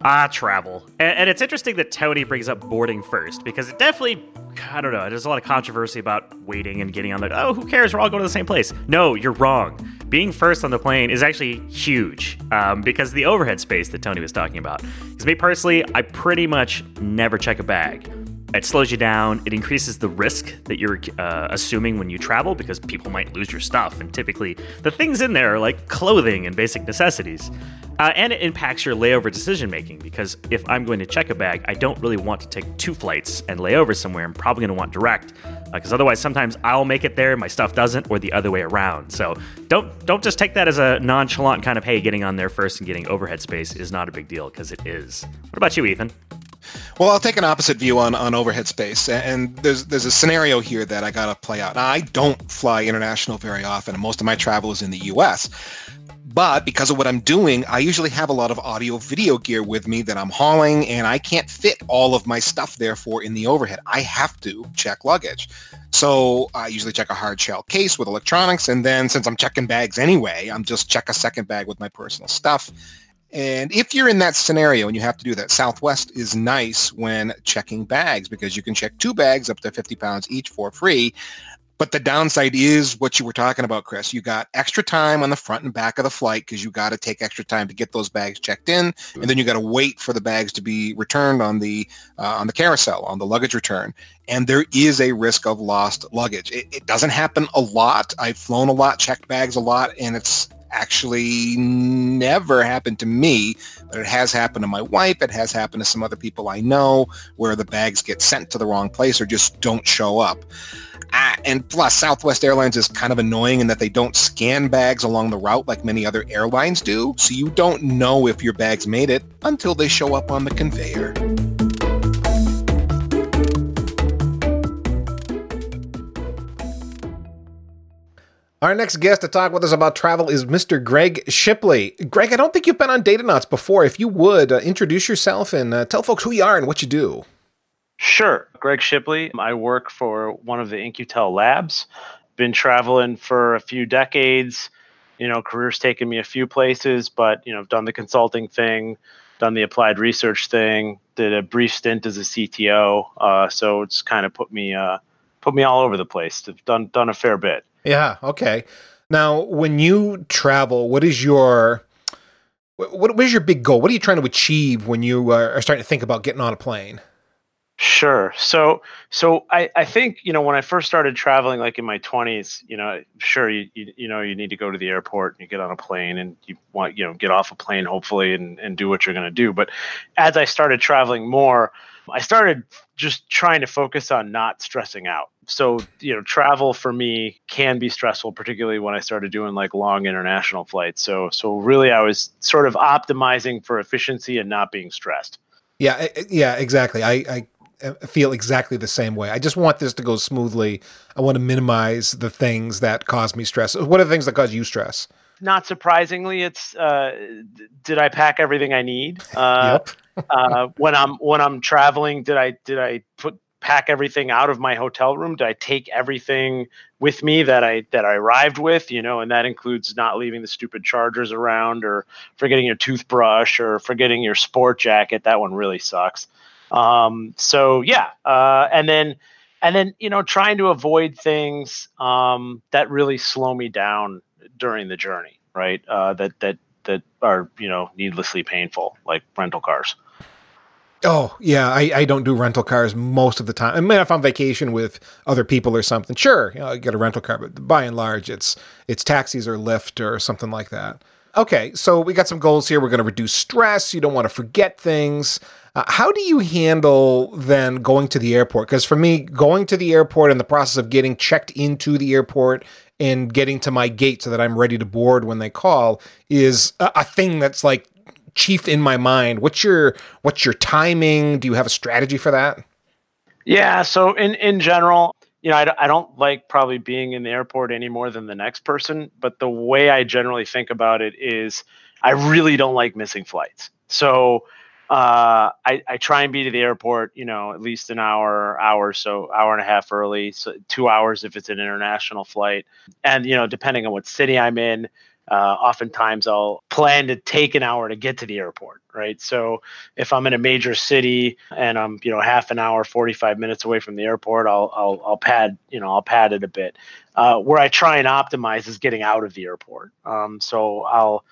Ah, travel. And, and it's interesting that Tony brings up boarding first because it definitely, I don't know, there's a lot of controversy about waiting and getting on the, oh, who cares? We're all going to the same place. No, you're wrong. Being first on the plane is actually huge um, because the overhead space that Tony was talking about. Because me personally, I pretty much never check a bag. It slows you down. It increases the risk that you're uh, assuming when you travel because people might lose your stuff. And typically, the things in there are like clothing and basic necessities. Uh, and it impacts your layover decision making because if I'm going to check a bag, I don't really want to take two flights and lay over somewhere. I'm probably going to want direct because otherwise, sometimes I'll make it there, my stuff doesn't, or the other way around. So don't don't just take that as a nonchalant kind of hey, getting on there first and getting overhead space is not a big deal because it is. What about you, Ethan? Well, I'll take an opposite view on, on overhead space, and there's there's a scenario here that I gotta play out. Now, I don't fly international very often, and most of my travel is in the U.S. But because of what I'm doing, I usually have a lot of audio video gear with me that I'm hauling, and I can't fit all of my stuff therefore in the overhead. I have to check luggage. So I usually check a hard shell case with electronics, and then since I'm checking bags anyway, I'm just check a second bag with my personal stuff. And if you're in that scenario and you have to do that, Southwest is nice when checking bags because you can check two bags up to 50 pounds each for free. But the downside is what you were talking about, Chris. You got extra time on the front and back of the flight because you got to take extra time to get those bags checked in, and then you got to wait for the bags to be returned on the uh, on the carousel on the luggage return. And there is a risk of lost luggage. It, it doesn't happen a lot. I've flown a lot, checked bags a lot, and it's actually never happened to me, but it has happened to my wife. It has happened to some other people I know where the bags get sent to the wrong place or just don't show up. And plus, Southwest Airlines is kind of annoying in that they don't scan bags along the route like many other airlines do. So you don't know if your bags made it until they show up on the conveyor. Our next guest to talk with us about travel is Mr. Greg Shipley. Greg, I don't think you've been on Datanauts before. If you would, uh, introduce yourself and uh, tell folks who you are and what you do. Sure. Greg Shipley. I work for one of the In-Q-Tel labs. Been traveling for a few decades. You know, career's taken me a few places, but, you know, I've done the consulting thing, done the applied research thing, did a brief stint as a CTO. Uh, so it's kind of put me, uh, put me all over the place. I've done, done a fair bit. Yeah, okay. Now, when you travel, what is your what, what is your big goal? What are you trying to achieve when you are starting to think about getting on a plane? Sure. So, so I, I think you know when I first started traveling, like in my twenties, you know, sure you, you you know you need to go to the airport and you get on a plane and you want you know get off a plane hopefully and and do what you're going to do. But as I started traveling more, I started just trying to focus on not stressing out. So you know, travel for me can be stressful, particularly when I started doing like long international flights. So so really, I was sort of optimizing for efficiency and not being stressed. Yeah, yeah, exactly. I, I feel exactly the same way. I just want this to go smoothly. I want to minimize the things that cause me stress. What are the things that cause you stress? Not surprisingly, it's uh, did I pack everything I need? Uh, yep. uh, when I'm when I'm traveling, did I did I put pack everything out of my hotel room? Did I take everything with me that I that I arrived with? You know, and that includes not leaving the stupid chargers around, or forgetting your toothbrush, or forgetting your sport jacket. That one really sucks. Um, so yeah, uh, and then and then you know trying to avoid things um, that really slow me down during the journey, right? Uh, that that that are you know needlessly painful, like rental cars. Oh yeah, I, I don't do rental cars most of the time. I mean, if I'm on vacation with other people or something, sure, you know, I get a rental car. But by and large, it's it's taxis or Lyft or something like that. Okay, so we got some goals here. We're going to reduce stress. You don't want to forget things. Uh, how do you handle then going to the airport? Because for me, going to the airport and the process of getting checked into the airport and getting to my gate so that I'm ready to board when they call is a, a thing that's like chief in my mind. What's your what's your timing? Do you have a strategy for that? Yeah. So in in general, you know, I, I don't like probably being in the airport any more than the next person. But the way I generally think about it is, I really don't like missing flights. So uh, I, I try and be to the airport, you know, at least an hour, hour so hour and a half early, so two hours if it's an international flight, and you know, depending on what city I'm in, uh, oftentimes I'll plan to take an hour to get to the airport, right? So if I'm in a major city and I'm, you know, half an hour, 45 minutes away from the airport, I'll I'll, I'll pad, you know, I'll pad it a bit. Uh, where I try and optimize is getting out of the airport. Um, so I'll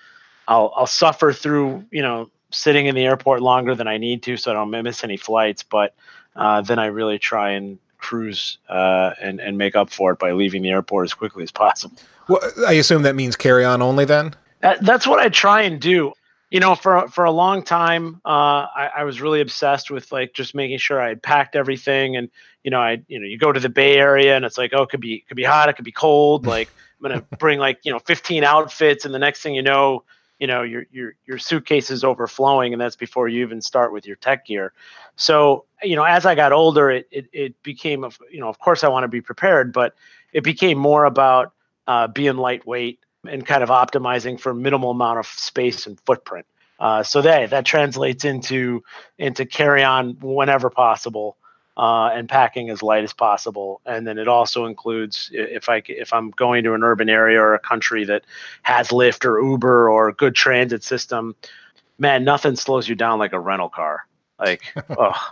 I'll I'll suffer through, you know, sitting in the airport longer than I need to, so I don't miss any flights. But uh, then I really try and cruise uh, and and make up for it by leaving the airport as quickly as possible. Well, I assume that means carry on only then. That, that's what I try and do. You know, for for a long time, uh, I, I was really obsessed with like just making sure I had packed everything, and you know, I you know, you go to the Bay Area, and it's like, oh, it could be it could be hot, it could be cold. Like I'm gonna bring like you know 15 outfits, and the next thing you know, you know your your your suitcase is overflowing and that's before you even start with your tech gear. So you know as i got older it it, it became of you know of course i want to be prepared but it became more about uh, being lightweight and kind of optimizing for minimal amount of space and footprint. Uh, so that that translates into into carry on whenever possible uh, and packing as light as possible. And then it also includes if I if I'm going to an urban area or a country that has Lyft or Uber or a good transit system, man, nothing slows you down like a rental car. Like, oh.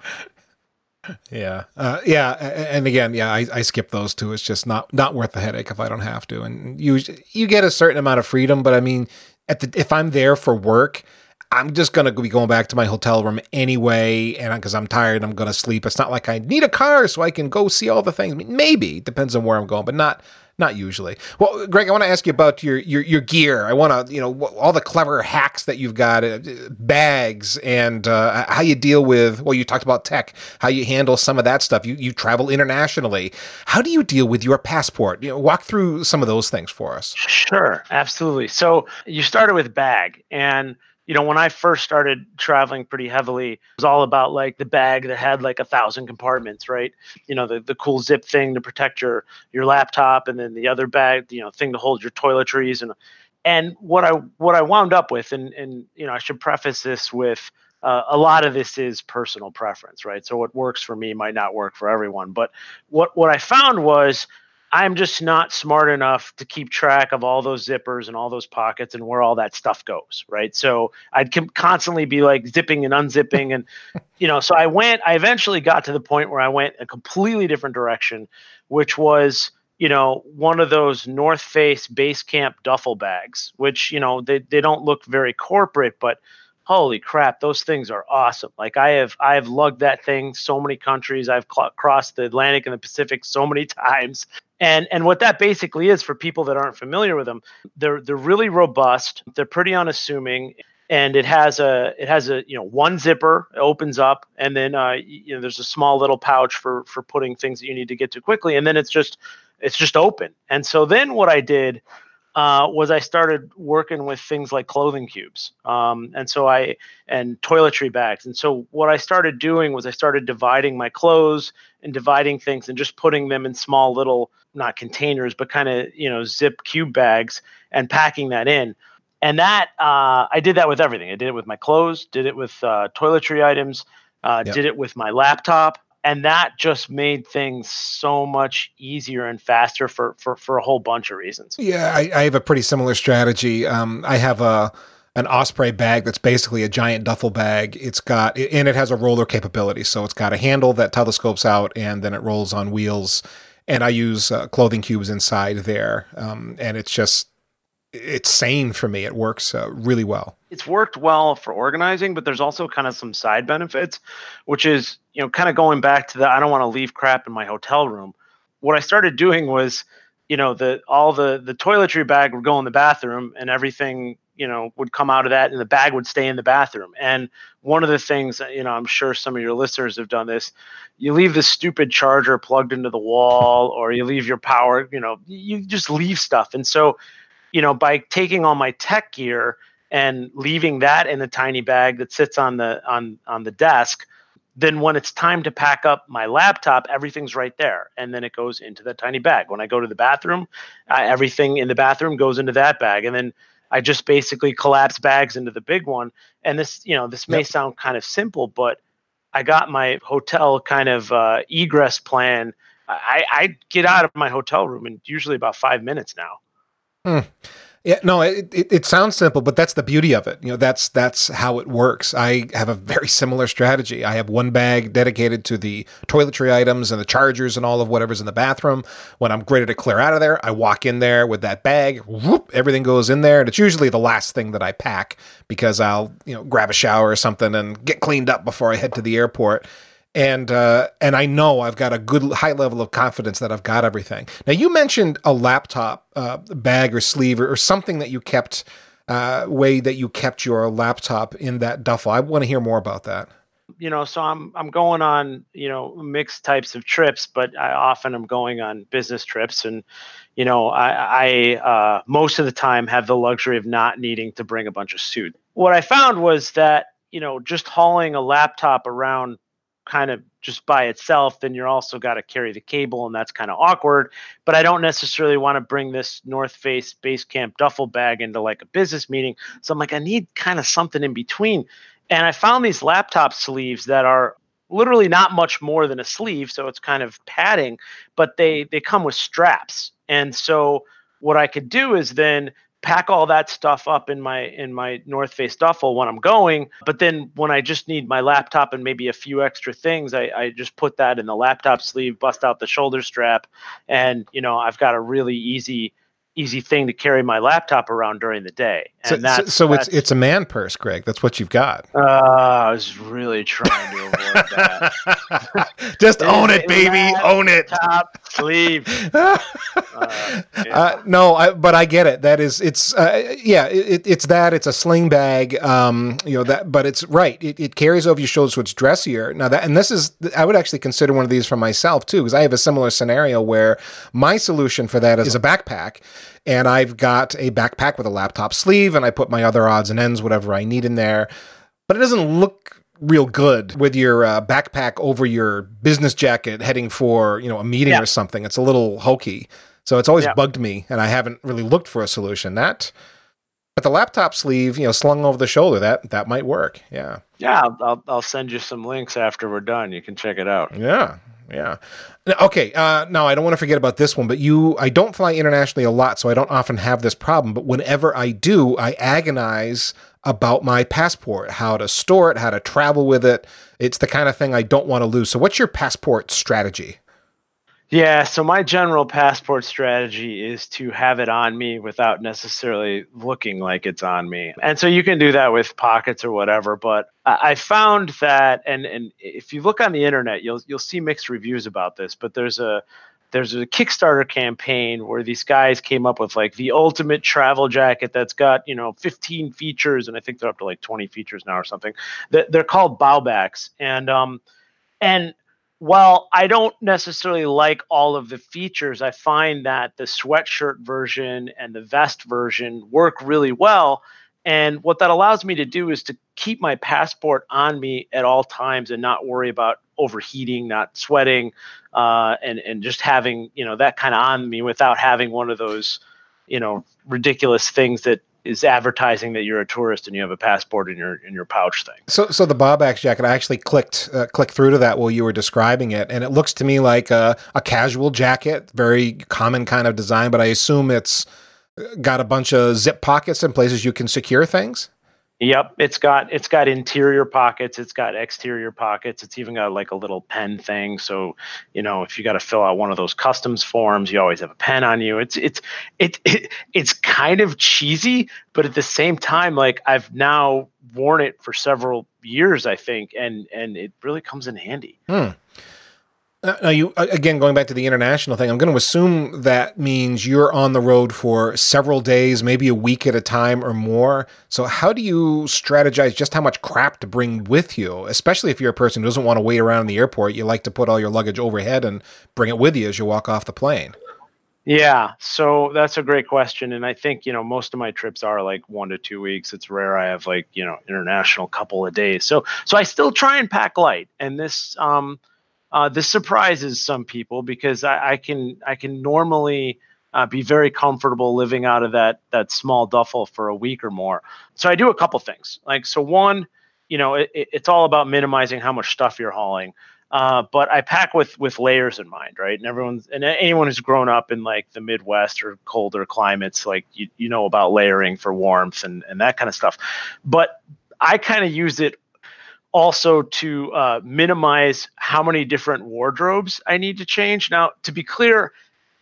Yeah, uh, yeah, and again, yeah, I, I skip those two. It's just not not worth the headache if I don't have to. And you you get a certain amount of freedom, but I mean, at the if I'm there for work, I'm just going to be going back to my hotel room anyway, and because I'm tired, I'm going to sleep. It's not like I need a car so I can go see all the things. Maybe depends on where I'm going, but not not usually. Well, Greg, I want to ask you about your your, your gear. I want to you know all the clever hacks that you've got, uh, bags, and uh, how you deal with. Well, you talked about tech, how you handle some of that stuff. You you travel internationally. How do you deal with your passport? You know, walk through some of those things for us. Sure, absolutely. So you started with bag and you know, when I first started traveling pretty heavily, it was all about like the bag that had like a thousand compartments, right? You know, the, the cool zip thing to protect your your laptop, and then the other bag, you know, thing to hold your toiletries, and and what I what I wound up with, and and you know, I should preface this with uh, a lot of this is personal preference, right? So what works for me might not work for everyone, but what what I found was I'm just not smart enough to keep track of all those zippers and all those pockets and where all that stuff goes, right? So I'd constantly be like zipping and unzipping, and you know, so I went. I eventually got to the point where I went a completely different direction, which was you know, one of those North Face base camp duffel bags, which, you know, they, they don't look very corporate, but holy crap, those things are awesome. Like I have, I have lugged that thing so many countries. I've cl- crossed the Atlantic and the Pacific so many times. And, and what that basically is for people that aren't familiar with them, they're, they're really robust. They're pretty unassuming and it has a it has a you know one zipper opens up and then uh, you know there's a small little pouch for for putting things that you need to get to quickly and then it's just it's just open. And so then what I did uh, was I started working with things like clothing cubes, um, and so I and toiletry bags. And so what I started doing was I started dividing my clothes and dividing things and just putting them in small little not containers, but kind of you know zip cube bags and packing that in. And that uh, I did that with everything. I did it with my clothes, did it with uh, toiletry items, uh, yep. did it with my laptop and that just made things so much easier and faster for for, for a whole bunch of reasons. Yeah, I, I have a pretty similar strategy. Um, I have a an Osprey bag that's basically a giant duffel bag. It's got and it has a roller capability, so it's got a handle that telescopes out, and then it rolls on wheels. And I use uh, clothing cubes inside there, um, and it's just it's sane for me. It works uh, really well. It's worked well for organizing, but there's also kind of some side benefits, which is, you know, kind of going back to the I don't want to leave crap in my hotel room. What I started doing was, you know, the all the the toiletry bag would go in the bathroom and everything, you know, would come out of that and the bag would stay in the bathroom. And one of the things, you know, I'm sure some of your listeners have done this, you leave the stupid charger plugged into the wall or you leave your power, you know, you just leave stuff. And so you know, by taking all my tech gear and leaving that in a tiny bag that sits on the on on the desk, then when it's time to pack up my laptop, everything's right there, and then it goes into that tiny bag. When I go to the bathroom, uh, everything in the bathroom goes into that bag, and then I just basically collapse bags into the big one. And this, you know, this may yep. sound kind of simple, but I got my hotel kind of uh, egress plan. I, I get out of my hotel room in usually about five minutes now. Hmm. Yeah, no, it, it, it, sounds simple, but that's the beauty of it. You know, that's that's how it works. I have a very similar strategy. I have one bag dedicated to the toiletry items and the chargers and all of whatever's in the bathroom. When I'm ready to clear out of there, I walk in there with that bag. Whoop, everything goes in there, and it's usually the last thing that I pack because I'll you know grab a shower or something and get cleaned up before I head to the airport and uh, and I know I've got a good high level of confidence that I've got everything. Now you mentioned a laptop uh, bag or sleeve or, or, something that you kept uh, way that you kept your laptop in that duffel. I want to hear more about that. You know, so I'm I'm going on you know mixed types of trips, but I often am going on business trips, and you know I, I uh, most of the time have the luxury of not needing to bring a bunch of suit. What I found was that you know just hauling a laptop around kind of just by itself, then you're also got to carry the cable, and that's kind of awkward. But I don't necessarily want to bring this North Face Base Camp duffel bag into like a business meeting. So I'm like, I need kind of something in between. And I found these laptop sleeves that are literally not much more than a sleeve, so it's kind of padding, but they they come with straps. And so what I could do is then pack all that stuff up in my in my North Face duffel when I'm going. But then when I just need my laptop and maybe a few extra things, I, I just put that in the laptop sleeve, bust out the shoulder strap, and you know I've got a really easy easy thing to carry my laptop around during the day. And so, that's, so that's, it's it's a man purse, Greg. That's what you've got. Uh, I was really trying to avoid that. Just own it, baby. Own it. Top sleeve. uh, yeah. uh, no, I, but I get it. That is, it's uh, yeah, it, it's that. It's a sling bag. Um, you know that, but it's right. It, it carries over your shoulders, so it's dressier. Now that, and this is, I would actually consider one of these for myself too, because I have a similar scenario where my solution for that is a backpack and I've got a backpack with a laptop sleeve, and I put my other odds and ends, whatever I need in there. But it doesn't look real good with your uh, backpack over your business jacket heading for you know a meeting yeah. or something. It's a little hokey, so it's always yeah. bugged me, and I haven't really looked for a solution. That, but the laptop sleeve, you know, slung over the shoulder, that that might work. Yeah. Yeah, I'll, I'll, I'll send you some links after we're done. You can check it out. Yeah, yeah. Okay. Uh, now I don't want to forget about this one, but you, I don't fly internationally a lot, so I don't often have this problem. But whenever I do, I agonize about my passport, how to store it, how to travel with it. It's the kind of thing I don't want to lose. So, what's your passport strategy? Yeah, so my general passport strategy is to have it on me without necessarily looking like it's on me. And so you can do that with pockets or whatever, but I found that and and if you look on the internet, you'll you'll see mixed reviews about this, but there's a there's a Kickstarter campaign where these guys came up with like the ultimate travel jacket that's got, you know, 15 features and I think they're up to like 20 features now or something. They're called BauBax and um and while I don't necessarily like all of the features, I find that the sweatshirt version and the vest version work really well. And what that allows me to do is to keep my passport on me at all times and not worry about overheating, not sweating, uh, and and just having you know that kind of on me without having one of those you know ridiculous things that is advertising that you're a tourist and you have a passport in your in your pouch thing. So, so the BauBax jacket, I actually clicked uh, clicked through to that while you were describing it, and it looks to me like a, a casual jacket, very common kind of design, but I assume it's got a bunch of zip pockets and places you can secure things. Yep, it's got it's got interior pockets, it's got exterior pockets, it's even got like a little pen thing. So, you know, if you got to fill out one of those customs forms, you always have a pen on you. It's it's it, it it's kind of cheesy, but at the same time, like I've now worn it for several years, I think, and and it really comes in handy. Hmm. Now, you again going back to the international thing. I'm going to assume that means you're on the road for several days, maybe a week at a time or more. So, how do you strategize just how much crap to bring with you, especially if you're a person who doesn't want to wait around in the airport? You like to put all your luggage overhead and bring it with you as you walk off the plane. Yeah, so that's a great question, and I think you know most of my trips are like one to two weeks. It's rare I have like you know international couple of days. So so I still try and pack light, and this um uh, this surprises some people because I, I can I can normally uh, be very comfortable living out of that that small duffel for a week or more. So I do a couple things. Like so, one, you know, it, it's all about minimizing how much stuff you're hauling. Uh, but I pack with with layers in mind, right? And everyone's and anyone who's grown up in like the Midwest or colder climates, like you you know about layering for warmth and and that kind of stuff. But I kind of use it also to uh, minimize how many different wardrobes I need to change. Now, to be clear,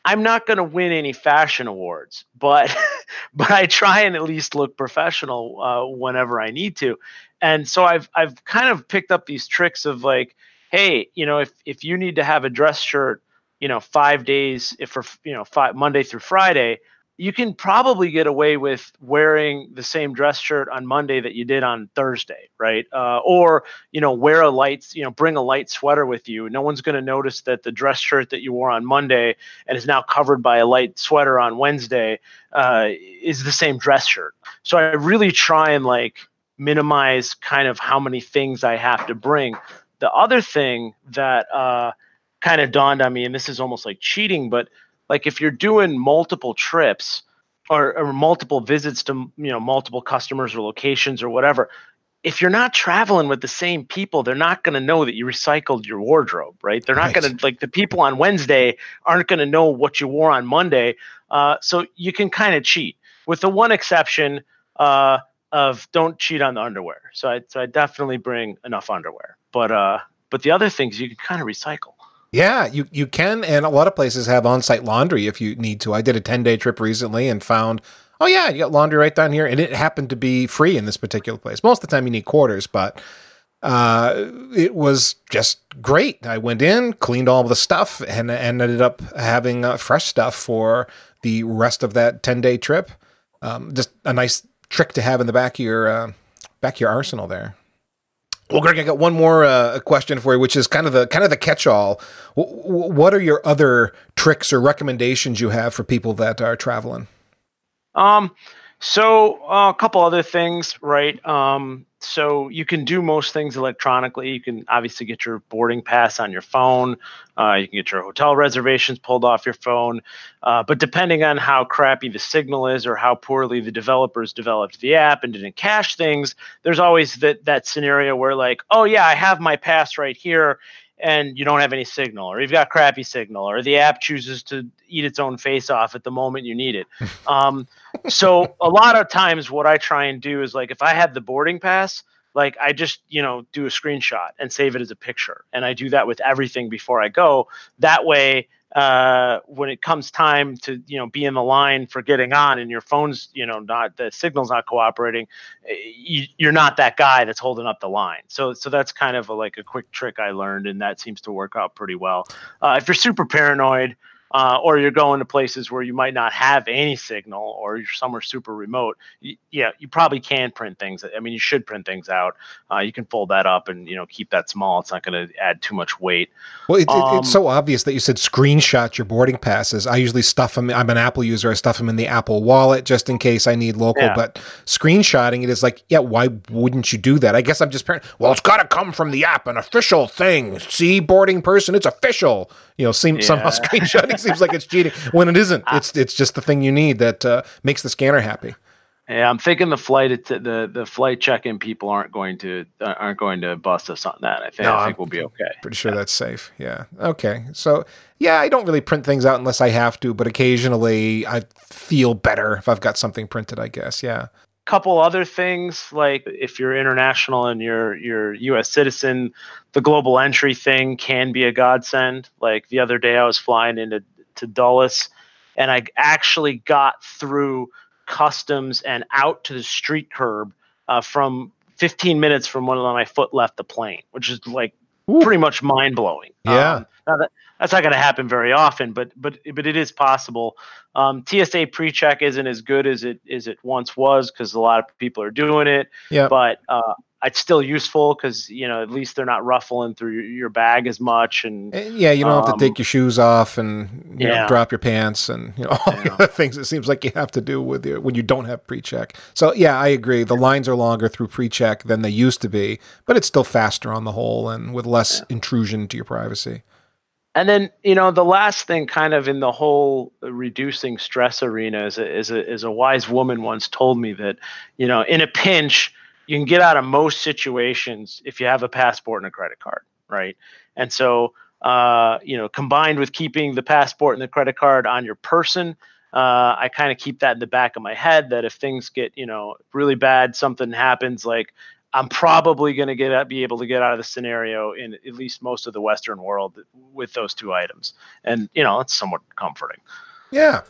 I'm not going to win any fashion awards, but but I try and at least look professional uh, whenever I need to. And so I've I've kind of picked up these tricks of like, hey, you know, if if you need to have a dress shirt, you know, five days, if for you know five Monday through Friday, you can probably get away with wearing the same dress shirt on Monday that you did on Thursday, right? Uh, or you know, wear a light, you know, bring a light sweater with you. No one's going to notice that the dress shirt that you wore on Monday and is now covered by a light sweater on Wednesday uh, is the same dress shirt. So I really try and like minimize kind of how many things I have to bring. The other thing that uh, kind of dawned on me, and this is almost like cheating, but like if you're doing multiple trips or, or multiple visits to you know multiple customers or locations or whatever if you're not traveling with the same people, they're not going to know that you recycled your wardrobe, right? They're not right. going to like the people on Wednesday aren't going to know what you wore on Monday. Uh, so you can kind of cheat, with the one exception uh, of don't cheat on the underwear. So I so I definitely bring enough underwear, but uh, but the other things you can kind of recycle. Yeah, you, you can. And a lot of places have on site laundry if you need to. I did a 10 day trip recently and found, oh, yeah, you got laundry right down here. And it happened to be free in this particular place. Most of the time you need quarters, but uh, it was just great. I went in, cleaned all the stuff, and, and ended up having uh, fresh stuff for the rest of that 10 day trip. Um, just a nice trick to have in the back of your, uh, back of your arsenal there. Well, Greg, I got one more uh, question for you, which is kind of the kind of the catch-all. W- what are your other tricks or recommendations you have for people that are traveling? Um, so uh, a couple other things, right? Um, so you can do most things electronically. You can obviously get your boarding pass on your phone. Uh, you can get your hotel reservations pulled off your phone. Uh, but depending on how crappy the signal is or how poorly the developers developed the app and didn't cache things, there's always that that scenario where like, oh yeah, I have my pass right here, and you don't have any signal, or you've got crappy signal, or the app chooses to eat its own face off at the moment you need it. Um, so a lot of times, what I try and do is like if I have the boarding pass, like I just you know do a screenshot and save it as a picture, and I do that with everything before I go. That way. Uh, when it comes time to you know be in the line for getting on and your phone's you know not the signal's not cooperating eh, you, are not that guy that's holding up the line. So so that's kind of a, like a quick trick i learned and that seems to work out pretty well. Uh, if you're super paranoid uh, or you're going to places where you might not have any signal or you're somewhere super remote you, yeah you probably can print things. I mean you should print things out. Uh, you can fold that up and you know keep that small. It's not going to add too much weight. Well it, um, it's so obvious that you said screenshot your boarding passes. I usually stuff them i'm an apple user i stuff them in the apple wallet just in case i need local yeah. but screenshotting it is like yeah why wouldn't you do that? I guess i'm just parent well it's got to come from the app an official thing. See boarding person it's official. You know seem, yeah. somehow screenshotting seems like it's cheating when it isn't. It's it's just the thing you need that uh, makes the scanner happy. Yeah, I'm thinking the flight the the flight check-in people aren't going to uh, aren't going to bust us on that. I think no, I think we'll be okay. Pretty sure yeah. that's safe. Yeah. Okay. So yeah, I don't really print things out unless I have to, but occasionally I feel better if I've got something printed. I guess. Yeah couple other things like if you're international and you're you're US citizen, the global entry thing can be a godsend. Like the other day I was flying into to Dulles and I actually got through customs and out to the street curb uh, from 15 minutes from when my foot left the plane, which is like Ooh. pretty much mind blowing. Yeah. Um, that, that's not going to happen very often, but but but it is possible. Um, TSA pre-check isn't as good as it as it once was because a lot of people are doing it. Yeah. But uh, it's still useful because you know at least they're not ruffling through your bag as much and, and yeah you don't um, have to take um, your shoes off and you yeah. know drop your pants and you know all yeah. the other things it seems like you have to do with your when you don't have pre-check so yeah i agree the lines are longer through pre-check than they used to be but it's still faster on the whole and with less yeah. intrusion to your privacy and then you know the last thing kind of in the whole reducing stress arena is a, is a, is a wise woman once told me that you know in a pinch you can get out of most situations if you have a passport and a credit card right and so uh, you know combined with keeping the passport and the credit card on your person uh, I kind of keep that in the back of my head that if things get you know really bad, something happens like I'm probably going to get be able to get out of the scenario in at least most of the Western world with those two items, and you know it's somewhat comforting. Yeah.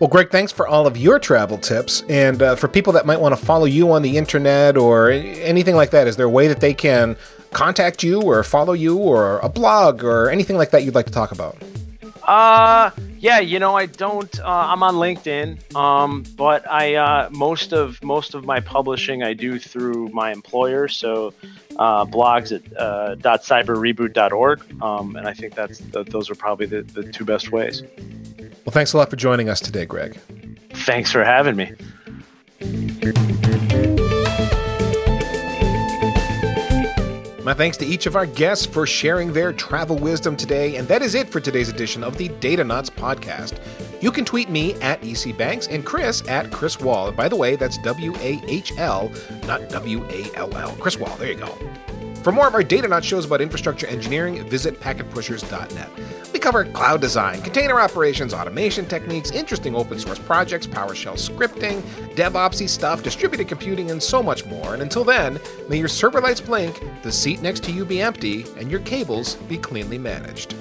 Well, Greg, thanks for all of your travel tips. And uh, for people that might want to follow you on the internet or anything like that, is there a way that they can contact you or follow you or a blog or anything like that you'd like to talk about? Uh, yeah, you know, I don't. Uh, I'm on LinkedIn, um, but I uh, most of most of my publishing I do through my employer. So uh, blogs at uh, .cyberreboot.org, um, and I think that's those are probably the, the two best ways. Well, thanks a lot for joining us today, Greg. Thanks for having me. My thanks to each of our guests for sharing their travel wisdom today. And that is it for today's edition of the Datanauts podcast. You can tweet me at EC Banks and Chris at Chris Wahl. And by the way, that's W A H L, not W A L L. Chris Wahl, there you go. For more of our Datanauts shows about infrastructure engineering, visit packetpushers.net. We cover cloud design, container operations, automation techniques, interesting open source projects, PowerShell scripting, DevOpsy stuff, distributed computing, and so much more. And until then, may your server lights blink, the seat next to you be empty, and your cables be cleanly managed.